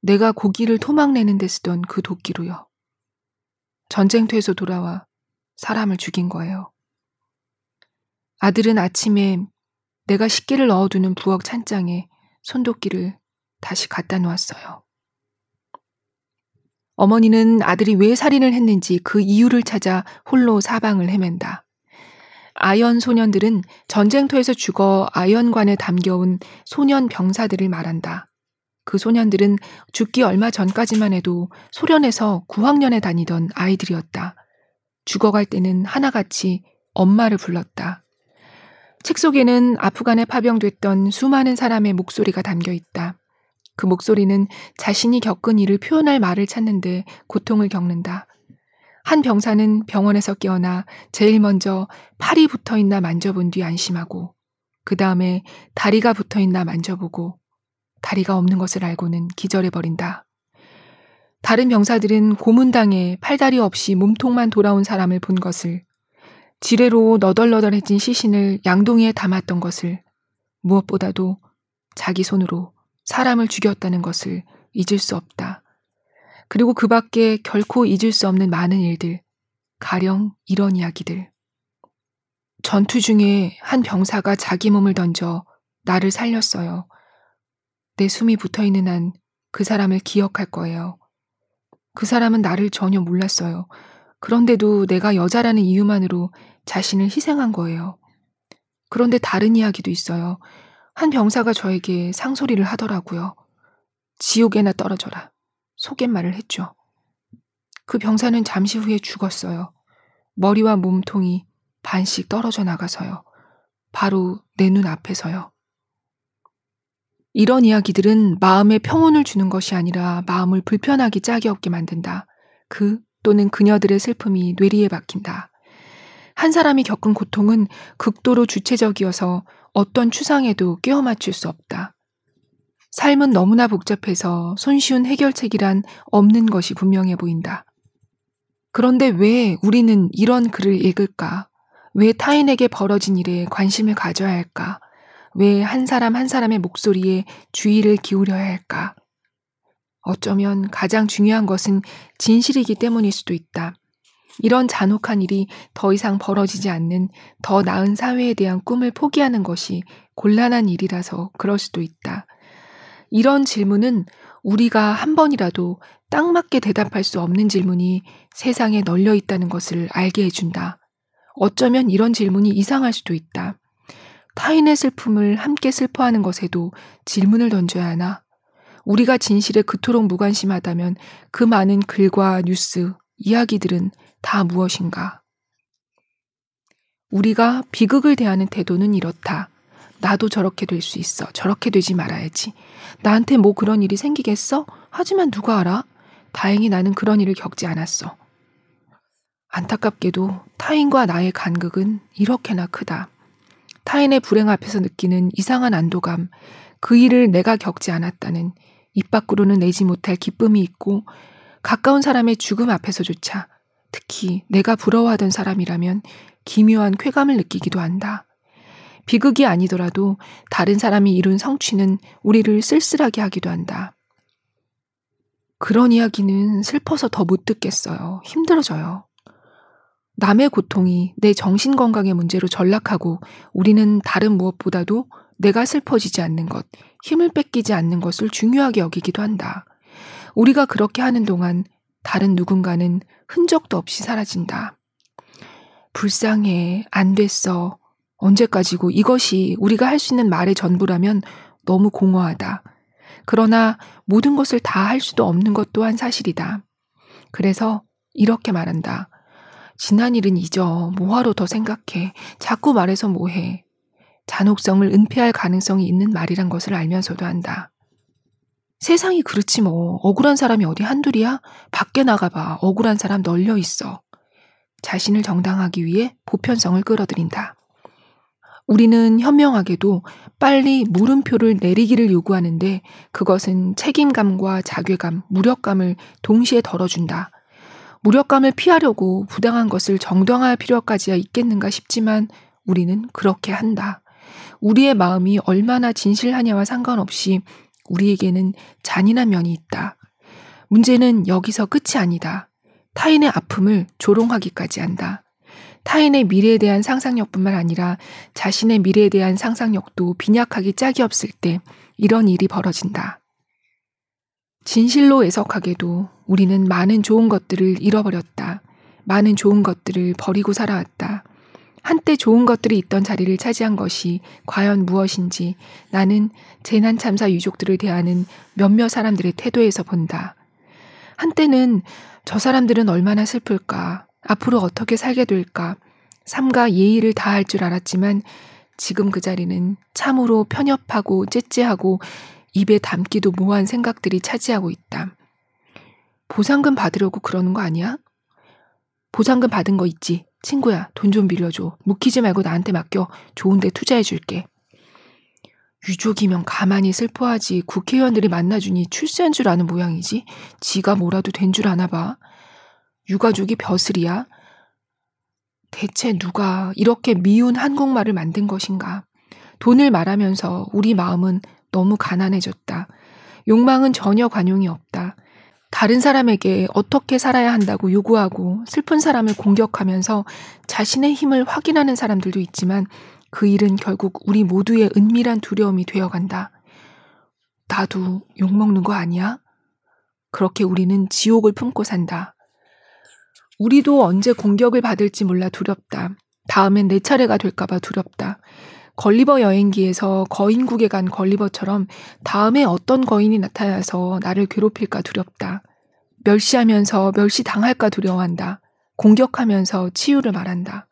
내가 고기를 토막내는 데 쓰던 그 도끼로요. 전쟁터에서 돌아와 사람을 죽인 거예요. 아들은 아침에 내가 식기를 넣어두는 부엌 찬장에 손도끼를 다시 갖다 놓았어요. 어머니는 아들이 왜 살인을 했는지 그 이유를 찾아 홀로 사방을 헤맨다. 아연 소년들은 전쟁터에서 죽어 아연관에 담겨온 소년 병사들을 말한다. 그 소년들은 죽기 얼마 전까지만 해도 소련에서 9학년에 다니던 아이들이었다. 죽어갈 때는 하나같이 엄마를 불렀다. 책 속에는 아프간에 파병됐던 수많은 사람의 목소리가 담겨 있다. 그 목소리는 자신이 겪은 일을 표현할 말을 찾는데 고통을 겪는다. 한 병사는 병원에서 깨어나 제일 먼저 팔이 붙어 있나 만져본 뒤 안심하고 그 다음에 다리가 붙어 있나 만져보고 다리가 없는 것을 알고는 기절해버린다. 다른 병사들은 고문당에 팔다리 없이 몸통만 돌아온 사람을 본 것을 지뢰로 너덜너덜해진 시신을 양동이에 담았던 것을 무엇보다도 자기 손으로 사람을 죽였다는 것을 잊을 수 없다. 그리고 그 밖에 결코 잊을 수 없는 많은 일들, 가령 이런 이야기들. 전투 중에 한 병사가 자기 몸을 던져 나를 살렸어요. 내 숨이 붙어 있는 한 그 사람을 기억할 거예요. 그 사람은 나를 전혀 몰랐어요. 그런데도 내가 여자라는 이유만으로 자신을 희생한 거예요. 그런데 다른 이야기도 있어요. 한 병사가 저에게 상소리를 하더라고요. 지옥에나 떨어져라. 속갯말을 했죠. 그 병사는 잠시 후에 죽었어요. 머리와 몸통이 반씩 떨어져 나가서요. 바로 내 눈 앞에서요. 이런 이야기들은 마음에 평온을 주는 것이 아니라 마음을 불편하기 짝이 없게 만든다. 그 또는 그녀들의 슬픔이 뇌리에 박힌다. 한 사람이 겪은 고통은 극도로 주체적이어서 어떤 추상에도 끼워 맞출 수 없다. 삶은 너무나 복잡해서 손쉬운 해결책이란 없는 것이 분명해 보인다. 그런데 왜 우리는 이런 글을 읽을까? 왜 타인에게 벌어진 일에 관심을 가져야 할까? 왜 한 사람 한 사람의 목소리에 주의를 기울여야 할까? 어쩌면 가장 중요한 것은 진실이기 때문일 수도 있다. 이런 잔혹한 일이 더 이상 벌어지지 않는 더 나은 사회에 대한 꿈을 포기하는 것이 곤란한 일이라서 그럴 수도 있다. 이런 질문은 우리가 한 번이라도 딱 맞게 대답할 수 없는 질문이 세상에 널려 있다는 것을 알게 해준다. 어쩌면 이런 질문이 이상할 수도 있다. 타인의 슬픔을 함께 슬퍼하는 것에도 질문을 던져야 하나? 우리가 진실에 그토록 무관심하다면 그 많은 글과 뉴스, 이야기들은 다 무엇인가? 우리가 비극을 대하는 태도는 이렇다. 나도 저렇게 될 수 있어. 저렇게 되지 말아야지. 나한테 뭐 그런 일이 생기겠어? 하지만 누가 알아? 다행히 나는 그런 일을 겪지 않았어. 안타깝게도 타인과 나의 간극은 이렇게나 크다. 타인의 불행 앞에서 느끼는 이상한 안도감, 그 일을 내가 겪지 않았다는 입 밖으로는 내지 못할 기쁨이 있고 가까운 사람의 죽음 앞에서조차 특히 내가 부러워하던 사람이라면 기묘한 쾌감을 느끼기도 한다. 비극이 아니더라도 다른 사람이 이룬 성취는 우리를 쓸쓸하게 하기도 한다. 그런 이야기는 슬퍼서 더 못 듣겠어요. 힘들어져요. 남의 고통이 내 정신 건강의 문제로 전락하고 우리는 다른 무엇보다도 내가 슬퍼지지 않는 것, 힘을 뺏기지 않는 것을 중요하게 여기기도 한다. 우리가 그렇게 하는 동안 다른 누군가는 흔적도 없이 사라진다. 불쌍해, 안 됐어, 언제까지고 이것이 우리가 할 수 있는 말의 전부라면 너무 공허하다. 그러나 모든 것을 다 할 수도 없는 것 또한 사실이다. 그래서 이렇게 말한다. 지난 일은 잊어. 뭐하러 더 생각해. 자꾸 말해서 뭐해. 잔혹성을 은폐할 가능성이 있는 말이란 것을 알면서도 한다. 세상이 그렇지 뭐. 억울한 사람이 어디 한둘이야? 밖에 나가봐. 억울한 사람 널려 있어. 자신을 정당하기 위해 보편성을 끌어들인다. 우리는 현명하게도 빨리 물음표를 내리기를 요구하는데 그것은 책임감과 자괴감, 무력감을 동시에 덜어준다. 무력감을 피하려고 부당한 것을 정당화할 필요까지야 있겠는가 싶지만 우리는 그렇게 한다. 우리의 마음이 얼마나 진실하냐와 상관없이 우리에게는 잔인한 면이 있다. 문제는 여기서 끝이 아니다. 타인의 아픔을 조롱하기까지 한다. 타인의 미래에 대한 상상력뿐만 아니라 자신의 미래에 대한 상상력도 빈약하기 짝이 없을 때 이런 일이 벌어진다. 진실로 애석하게도 우리는 많은 좋은 것들을 잃어버렸다. 많은 좋은 것들을 버리고 살아왔다. 한때 좋은 것들이 있던 자리를 차지한 것이 과연 무엇인지 나는 재난 참사 유족들을 대하는 몇몇 사람들의 태도에서 본다. 한때는 저 사람들은 얼마나 슬플까, 앞으로 어떻게 살게 될까, 삼가 예의를 다할 줄 알았지만 지금 그 자리는 참으로 편협하고 째째하고 입에 담기도 모호한 생각들이 차지하고 있다. 보상금 받으려고 그러는 거 아니야? 보상금 받은 거 있지. 친구야, 돈 좀 빌려줘. 묵히지 말고 나한테 맡겨. 좋은데 투자해 줄게. 유족이면 가만히 슬퍼하지 국회의원들이 만나주니 출세한 줄 아는 모양이지. 지가 뭐라도 된 줄 아나 봐. 유가족이 벼슬이야. 대체 누가 이렇게 미운 한국말을 만든 것인가? 돈을 말하면서 우리 마음은 너무 가난해졌다. 욕망은 전혀 관용이 없다. 다른 사람에게 어떻게 살아야 한다고 요구하고 슬픈 사람을 공격하면서 자신의 힘을 확인하는 사람들도 있지만 그 일은 결국 우리 모두의 은밀한 두려움이 되어간다. 나도 욕먹는 거 아니야? 그렇게 우리는 지옥을 품고 산다. 우리도 언제 공격을 받을지 몰라 두렵다. 다음엔 내 차례가 될까봐 두렵다. 걸리버 여행기에서 거인국에 간 걸리버처럼 다음에 어떤 거인이 나타나서 나를 괴롭힐까 두렵다. 멸시하면서 멸시당할까 두려워한다. 공격하면서 치유를 말한다.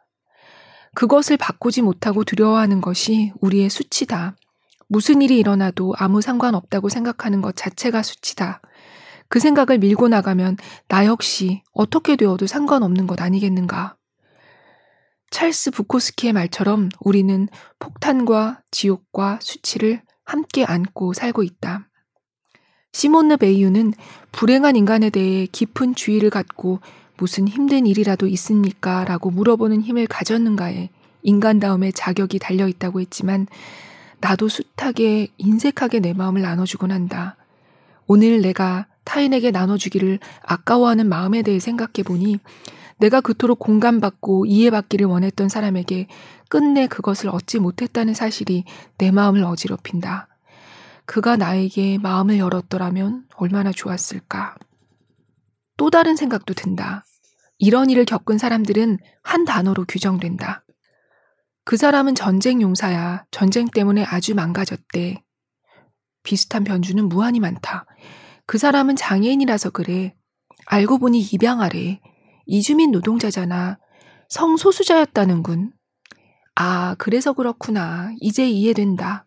그것을 바꾸지 못하고 두려워하는 것이 우리의 수치다. 무슨 일이 일어나도 아무 상관없다고 생각하는 것 자체가 수치다. 그 생각을 밀고 나가면 나 역시 어떻게 되어도 상관없는 것 아니겠는가. 찰스 부코스키의 말처럼 우리는 폭탄과 지옥과 수치를 함께 안고 살고 있다. 시몬느 베이유는 불행한 인간에 대해 깊은 주의를 갖고 무슨 힘든 일이라도 있습니까? 라고 물어보는 힘을 가졌는가에 인간다움의 자격이 달려 있다고 했지만 나도 숱하게 인색하게 내 마음을 나눠주곤 한다. 오늘 내가 타인에게 나눠주기를 아까워하는 마음에 대해 생각해 보니 내가 그토록 공감받고 이해받기를 원했던 사람에게 끝내 그것을 얻지 못했다는 사실이 내 마음을 어지럽힌다. 그가 나에게 마음을 열었더라면 얼마나 좋았을까. 또 다른 생각도 든다. 이런 일을 겪은 사람들은 한 단어로 규정된다. 그 사람은 전쟁 용사야. 전쟁 때문에 아주 망가졌대. 비슷한 변주는 무한히 많다. 그 사람은 장애인이라서 그래. 알고 보니 입양아래. 이주민 노동자잖아. 성소수자였다는군. 아, 그래서 그렇구나. 이제 이해된다.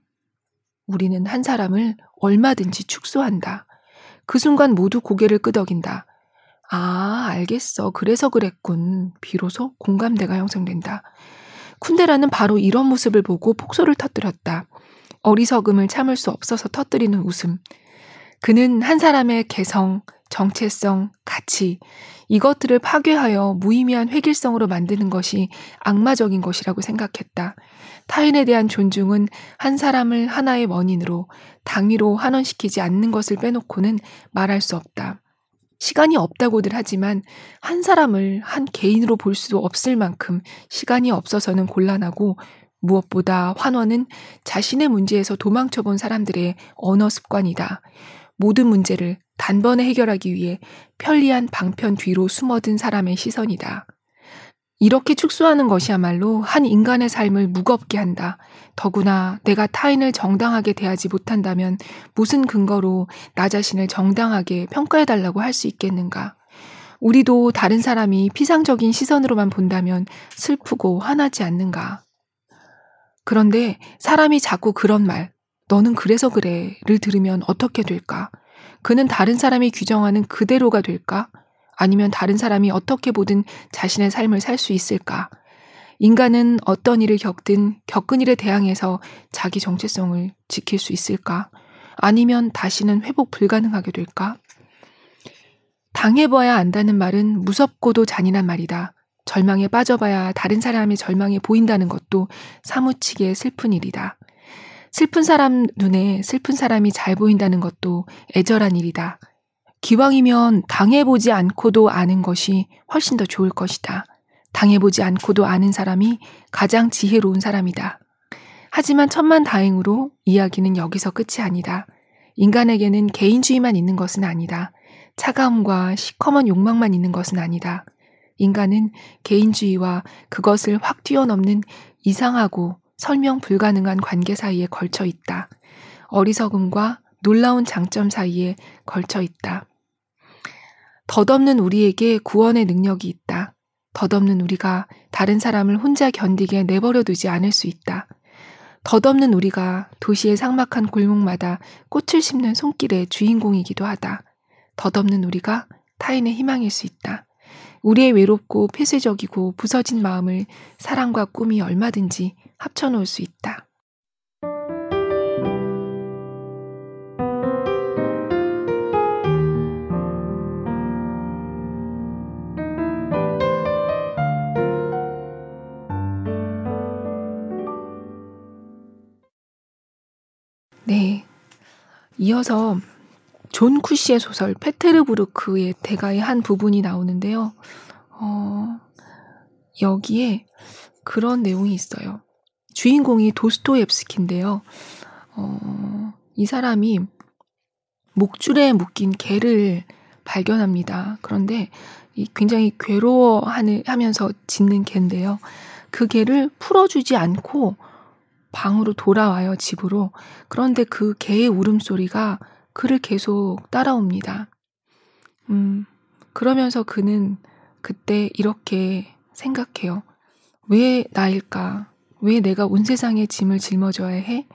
우리는 한 사람을 얼마든지 축소한다. 그 순간 모두 고개를 끄덕인다. 아, 알겠어. 그래서 그랬군. 비로소 공감대가 형성된다. 쿤데라는 바로 이런 모습을 보고 폭소를 터뜨렸다. 어리석음을 참을 수 없어서 터뜨리는 웃음. 그는 한 사람의 개성, 정체성, 가치, 이것들을 파괴하여 무의미한 획일성으로 만드는 것이 악마적인 것이라고 생각했다. 타인에 대한 존중은 한 사람을 하나의 원인으로 당위로 환원시키지 않는 것을 빼놓고는 말할 수 없다. 시간이 없다고들 하지만 한 사람을 한 개인으로 볼 수 없을 만큼 시간이 없어서는 곤란하고 무엇보다 환원은 자신의 문제에서 도망쳐 본 사람들의 언어 습관이다. 모든 문제를 단번에 해결하기 위해 편리한 방편 뒤로 숨어든 사람의 시선이다. 이렇게 축소하는 것이야말로 한 인간의 삶을 무겁게 한다. 더구나 내가 타인을 정당하게 대하지 못한다면 무슨 근거로 나 자신을 정당하게 평가해달라고 할 수 있겠는가. 우리도 다른 사람이 피상적인 시선으로만 본다면 슬프고 화나지 않는가. 그런데 사람이 자꾸 그런 말, 너는 그래서 그래를 들으면 어떻게 될까? 그는 다른 사람이 규정하는 그대로가 될까? 아니면 다른 사람이 어떻게 보든 자신의 삶을 살 수 있을까? 인간은 어떤 일을 겪든 겪은 일에 대항해서 자기 정체성을 지킬 수 있을까? 아니면 다시는 회복 불가능하게 될까? 당해봐야 안다는 말은 무섭고도 잔인한 말이다. 절망에 빠져봐야 다른 사람의 절망에 보인다는 것도 사무치게 슬픈 일이다. 슬픈 사람 눈에 슬픈 사람이 잘 보인다는 것도 애절한 일이다. 기왕이면 당해보지 않고도 아는 것이 훨씬 더 좋을 것이다. 당해보지 않고도 아는 사람이 가장 지혜로운 사람이다. 하지만 천만 다행으로 이야기는 여기서 끝이 아니다. 인간에게는 개인주의만 있는 것은 아니다. 차가움과 시커먼 욕망만 있는 것은 아니다. 인간은 개인주의와 그것을 확 뛰어넘는 이상하고 설명 불가능한 관계 사이에 걸쳐 있다. 어리석음과 놀라운 장점 사이에 걸쳐 있다. 덧없는 우리에게 구원의 능력이 있다. 덧없는 우리가 다른 사람을 혼자 견디게 내버려 두지 않을 수 있다. 덧없는 우리가 도시의 삭막한 골목마다 꽃을 심는 손길의 주인공이기도 하다. 덧없는 우리가 타인의 희망일 수 있다. 우리의 외롭고 폐쇄적이고 부서진 마음을 사랑과 꿈이 얼마든지 합쳐놓을 수 있다. 네. 이어서 존 쿳시의 소설 페테르부르크의 대가의 한 부분이 나오는데요. 어, 여기에 그런 내용이 있어요. 주인공이 도스토옙스키인데요. 어, 이 사람이 목줄에 묶인 개를 발견합니다. 그런데 굉장히 괴로워하면서 짖는 개인데요. 그 개를 풀어주지 않고 방으로 돌아와요, 집으로. 그런데 그 개의 울음소리가 그를 계속 따라옵니다. 음, 그러면서 그는 그때 이렇게 생각해요. 왜 나일까? 왜 내가 온 세상에 짐을 짊어져야 해?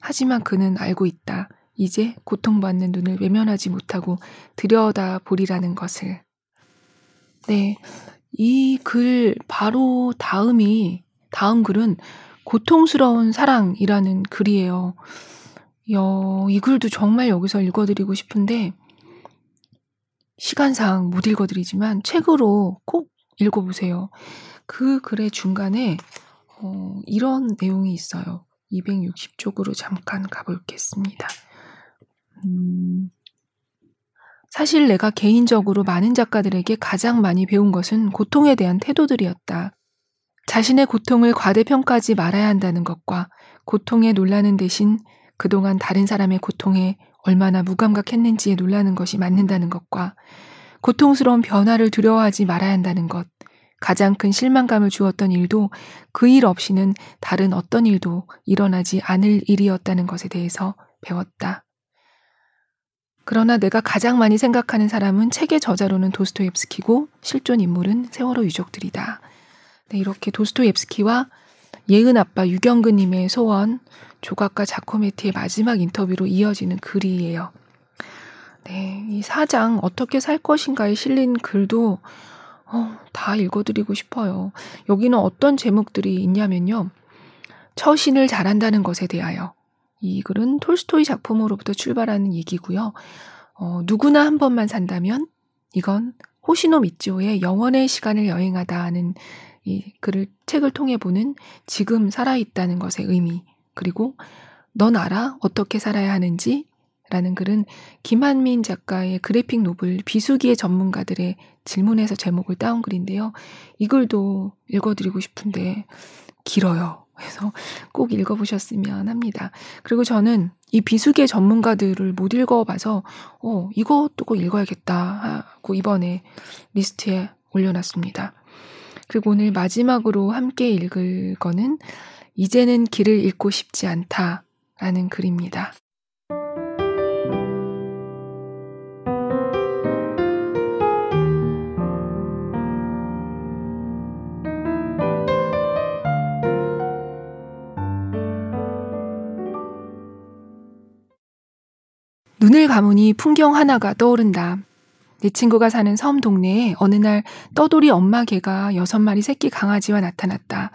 하지만 그는 알고 있다. 이제 고통받는 눈을 외면하지 못하고 들여다 보리라는 것을. 네. 이 글 바로 다음이, 다음 글은 고통스러운 사랑이라는 글이에요. 여, 이 글도 정말 여기서 읽어드리고 싶은데, 시간상 못 읽어드리지만 책으로 꼭 읽어보세요. 그 글의 중간에 어, 이런 내용이 있어요. 260쪽으로 잠깐 가보겠습니다. 음, 사실 내가 개인적으로 많은 작가들에게 가장 많이 배운 것은 고통에 대한 태도들이었다. 자신의 고통을 과대평가하지 말아야 한다는 것과 고통에 놀라는 대신 그동안 다른 사람의 고통에 얼마나 무감각했는지에 놀라는 것이 맞는다는 것과 고통스러운 변화를 두려워하지 말아야 한다는 것, 가장 큰 실망감을 주었던 일도 그 일 없이는 다른 어떤 일도 일어나지 않을 일이었다는 것에 대해서 배웠다. 그러나 내가 가장 많이 생각하는 사람은 책의 저자로는 도스토옙스키고 실존 인물은 세월호 유족들이다. 네, 이렇게 도스토옙스키와 예은 아빠 유경근님의 소원, 조각가 자코메티의 마지막 인터뷰로 이어지는 글이에요. 네, 이 사장 어떻게 살 것인가에 실린 글도 어, 다 읽어드리고 싶어요. 여기는 어떤 제목들이 있냐면요. 처신을 잘한다는 것에 대하여. 이 글은 톨스토이 작품으로부터 출발하는 얘기고요. 어, 누구나 한 번만 산다면 이건 호시노 미치오의 영원의 시간을 여행하다 하는 이 글을 책을 통해 보는 지금 살아있다는 것의 의미 그리고 넌 알아 어떻게 살아야 하는지 라는 글은 김한민 작가의 그래픽 노블 비수기의 전문가들의 질문에서 제목을 따온 글인데요. 이 글도 읽어드리고 싶은데 길어요. 그래서 꼭 읽어보셨으면 합니다. 그리고 저는 이 비수기의 전문가들을 못 읽어봐서, 어, 이것도 꼭 읽어야겠다 하고 이번에 리스트에 올려놨습니다. 그리고 오늘 마지막으로 함께 읽을 거는 이제는 길을 잃고 싶지 않다라는 글입니다. 눈을 감으니 풍경 하나가 떠오른다. 내 친구가 사는 섬 동네에 어느 날 떠돌이 엄마 개가 여섯 마리 새끼 강아지와 나타났다.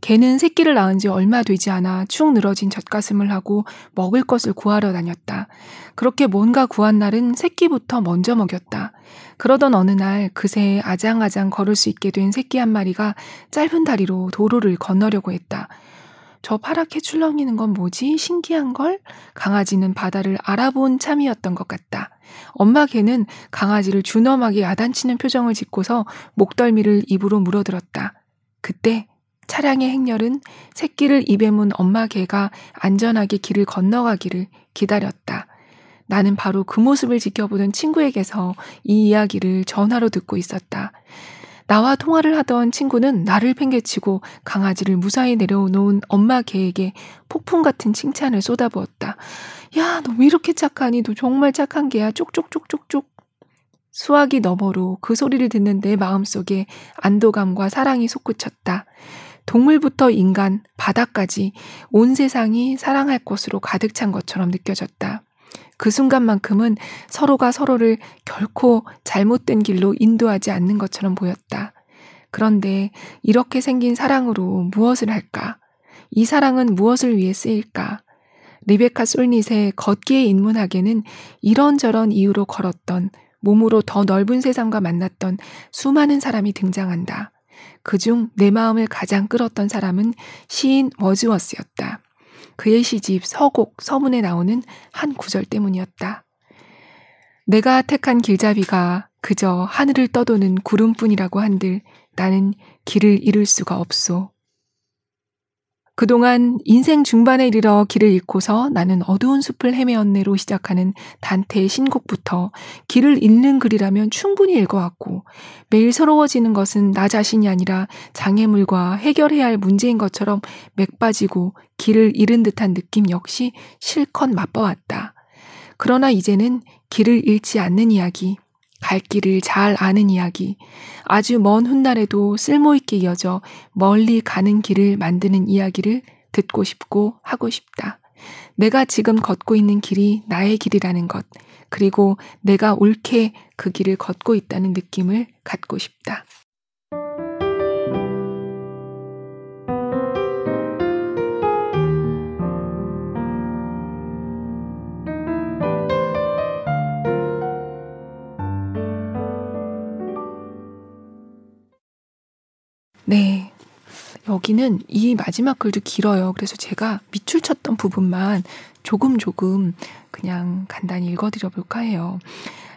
개는 새끼를 낳은 지 얼마 되지 않아 축 늘어진 젖가슴을 하고 먹을 것을 구하러 다녔다. 그렇게 뭔가 구한 날은 새끼부터 먼저 먹였다. 그러던 어느 날 그새 아장아장 걸을 수 있게 된 새끼 한 마리가 짧은 다리로 도로를 건너려고 했다. 저 파랗게 출렁이는 건 뭐지? 신기한 걸? 강아지는 바다를 알아본 참이었던 것 같다. 엄마 개는 강아지를 준엄하게 야단치는 표정을 짓고서 목덜미를 입으로 물어들었다. 그때 차량의 행렬은 새끼를 입에 문 엄마 개가 안전하게 길을 건너가기를 기다렸다. 나는 바로 그 모습을 지켜보던 친구에게서 이 이야기를 전화로 듣고 있었다. 나와 통화를 하던 친구는 나를 팽개치고 강아지를 무사히 내려놓은 엄마 개에게 폭풍 같은 칭찬을 쏟아부었다. 야, 너 왜 이렇게 착하니? 너 정말 착한 개야. 쪽쪽쪽쪽쪽. 수화기 너머로 그 소리를 듣는 내 마음속에 안도감과 사랑이 솟구쳤다. 동물부터 인간, 바다까지 온 세상이 사랑할 것으로 가득 찬 것처럼 느껴졌다. 그 순간만큼은 서로가 서로를 결코 잘못된 길로 인도하지 않는 것처럼 보였다. 그런데 이렇게 생긴 사랑으로 무엇을 할까? 이 사랑은 무엇을 위해 쓰일까? 리베카 솔닛의 걷기의 인문학에는 이런저런 이유로 걸었던 몸으로 더 넓은 세상과 만났던 수많은 사람이 등장한다. 그중 내 마음을 가장 끌었던 사람은 시인 워즈워스였다. 그의 시집 서곡 서문에 나오는 한 구절 때문이었다. 내가 택한 길잡이가 그저 하늘을 떠도는 구름뿐이라고 한들 나는 길을 잃을 수가 없소. 그동안 인생 중반에 이르러 길을 잃고서 나는 어두운 숲을 헤매었네로 시작하는 단테의 신곡부터 길을 잃는 글이라면 충분히 읽어왔고 매일 서러워지는 것은 나 자신이 아니라 장애물과 해결해야 할 문제인 것처럼 맥 빠지고 길을 잃은 듯한 느낌 역시 실컷 맛봐왔다. 그러나 이제는 길을 잃지 않는 이야기, 갈 길을 잘 아는 이야기, 아주 먼 훗날에도 쓸모있게 이어져 멀리 가는 길을 만드는 이야기를 듣고 싶고 하고 싶다. 내가 지금 걷고 있는 길이 나의 길이라는 것, 그리고 내가 옳게 그 길을 걷고 있다는 느낌을 갖고 싶다. 네. 여기는 이 마지막 글도 길어요. 그래서 제가 밑줄 쳤던 부분만 조금 조금 그냥 간단히 읽어드려 볼까 해요.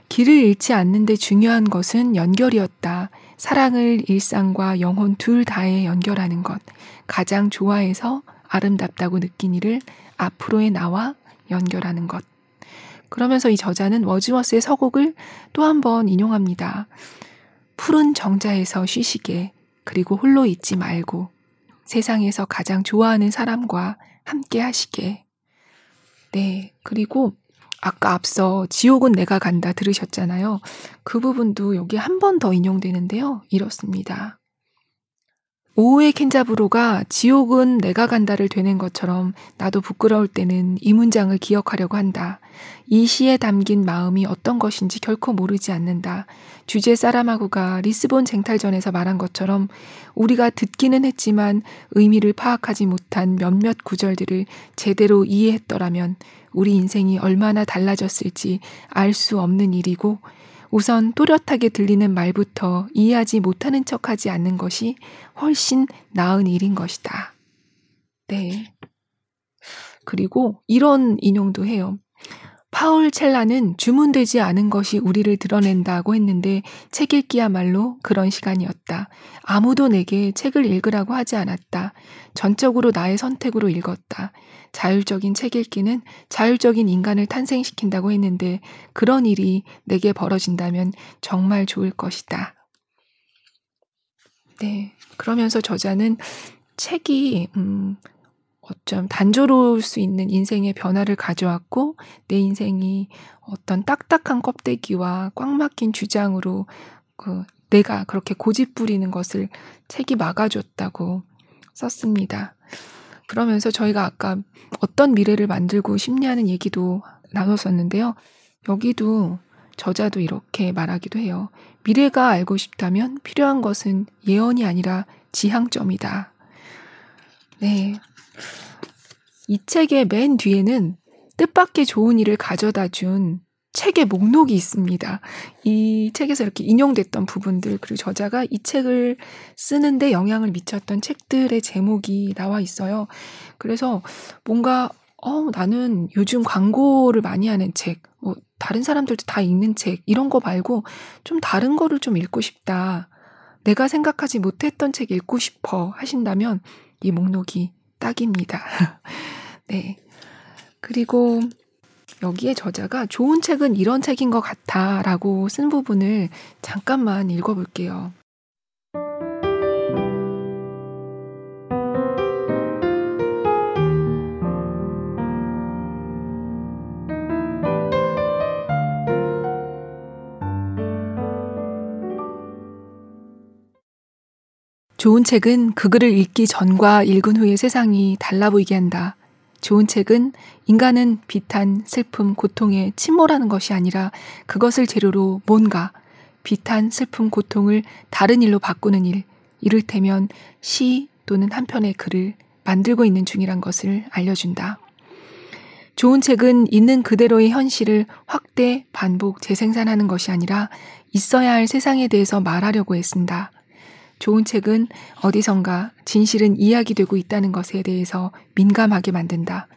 길을 잃지 않는데 중요한 것은 연결이었다. 사랑을 일상과 영혼 둘 다에 연결하는 것. 가장 좋아해서 아름답다고 느낀 이를 앞으로의 나와 연결하는 것. 그러면서 이 저자는 워즈워스의 서곡을 또 한 번 인용합니다. 푸른 정자에서 쉬시게, 그리고 홀로 있지 말고, 세상에서 가장 좋아하는 사람과 함께 하시게. 네. 그리고 아까 앞서 지옥은 내가 간다 들으셨잖아요. 그 부분도 여기 한 번 더 인용되는데요. 이렇습니다. 오후의 켄자부로가 지옥은 내가 간다를 되는 것처럼 나도 부끄러울 때는 이 문장을 기억하려고 한다. 이 시에 담긴 마음이 어떤 것인지 결코 모르지 않는다. 주제 사라마구가 리스본 쟁탈전에서 말한 것처럼 우리가 듣기는 했지만 의미를 파악하지 못한 몇몇 구절들을 제대로 이해했더라면 우리 인생이 얼마나 달라졌을지 알 수 없는 일이고 우선 또렷하게 들리는 말부터 이해하지 못하는 척 하지 않는 것이 훨씬 나은 일인 것이다. 네. 그리고 이런 인용도 해요. 파울 첼라는 주문되지 않은 것이 우리를 드러낸다고 했는데 책 읽기야말로 그런 시간이었다. 아무도 내게 책을 읽으라고 하지 않았다. 전적으로 나의 선택으로 읽었다. 자율적인 책 읽기는 자율적인 인간을 탄생시킨다고 했는데 그런 일이 내게 벌어진다면 정말 좋을 것이다. 네. 그러면서 저자는 책이, 음, 어쩜 단조로울 수 있는 인생의 변화를 가져왔고 내 인생이 어떤 딱딱한 껍데기와 꽉 막힌 주장으로 그 내가 그렇게 고집 부리는 것을 책이 막아줬다고 썼습니다. 그러면서 저희가 아까 어떤 미래를 만들고 싶냐는 얘기도 나눴었는데요. 여기도 저자도 이렇게 말하기도 해요. 미래가 알고 싶다면 필요한 것은 예언이 아니라 지향점이다. 네. 이 책의 맨 뒤에는 뜻밖의 좋은 일을 가져다 준 책의 목록이 있습니다. 이 책에서 이렇게 인용됐던 부분들, 그리고 저자가 이 책을 쓰는데 영향을 미쳤던 책들의 제목이 나와 있어요. 그래서 뭔가, 어, 나는 요즘 광고를 많이 하는 책, 뭐, 다른 사람들도 다 읽는 책, 이런 거 말고 좀 다른 거를 좀 읽고 싶다. 내가 생각하지 못했던 책 읽고 싶어 하신다면 이 목록이 딱입니다. 네. 그리고 여기에 저자가 좋은 책은 이런 책인 것 같아 라고 쓴 부분을 잠깐만 읽어볼게요. 좋은 책은 그 글을 읽기 전과 읽은 후의 세상이 달라 보이게 한다. 좋은 책은 인간은 비탄, 슬픔, 고통에 침몰하는 것이 아니라 그것을 재료로 뭔가 비탄, 슬픔, 고통을 다른 일로 바꾸는 일, 이를테면 시 또는 한 편의 글을 만들고 있는 중이란 것을 알려준다. 좋은 책은 있는 그대로의 현실을 확대, 반복, 재생산하는 것이 아니라 있어야 할 세상에 대해서 말하려고 애쓴다. 좋은 책은 어디선가 진실은 이야기되고 있다는 것에 대해서 민감하게 만든다.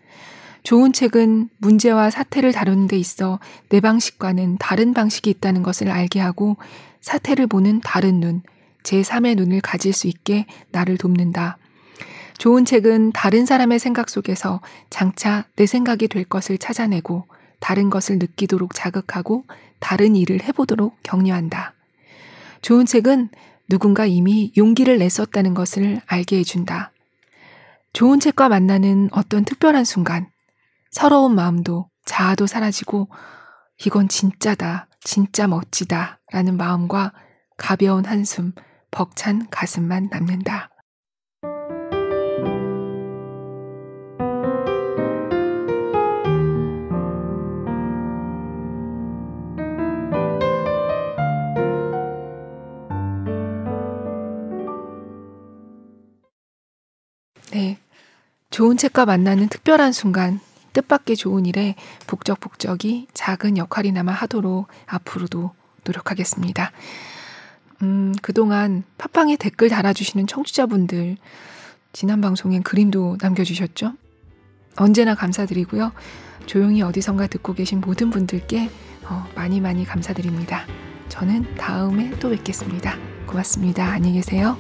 좋은 책은 문제와 사태를 다루는 데 있어 내 방식과는 다른 방식이 있다는 것을 알게 하고 사태를 보는 다른 눈, 제3의 눈을 가질 수 있게 나를 돕는다. 좋은 책은 다른 사람의 생각 속에서 장차 내 생각이 될 것을 찾아내고 다른 것을 느끼도록 자극하고 다른 일을 해보도록 격려한다. 좋은 책은 누군가 이미 용기를 냈었다는 것을 알게 해준다. 좋은 책과 만나는 어떤 특별한 순간, 서러운 마음도 자아도 사라지고, 이건 진짜다, 진짜 멋지다, 라는 마음과 가벼운 한숨, 벅찬 가슴만 남는다. 좋은 책과 만나는 특별한 순간, 뜻밖의 좋은 일에 북적북적이 작은 역할이나마 하도록 앞으로도 노력하겠습니다. 음, 그동안 팟빵에 댓글 달아주시는 청취자분들, 지난 방송엔 그림도 남겨주셨죠? 언제나 감사드리고요. 조용히 어디선가 듣고 계신 모든 분들께 어, 많이 많이 감사드립니다. 저는 다음에 또 뵙겠습니다. 고맙습니다. 안녕히 계세요.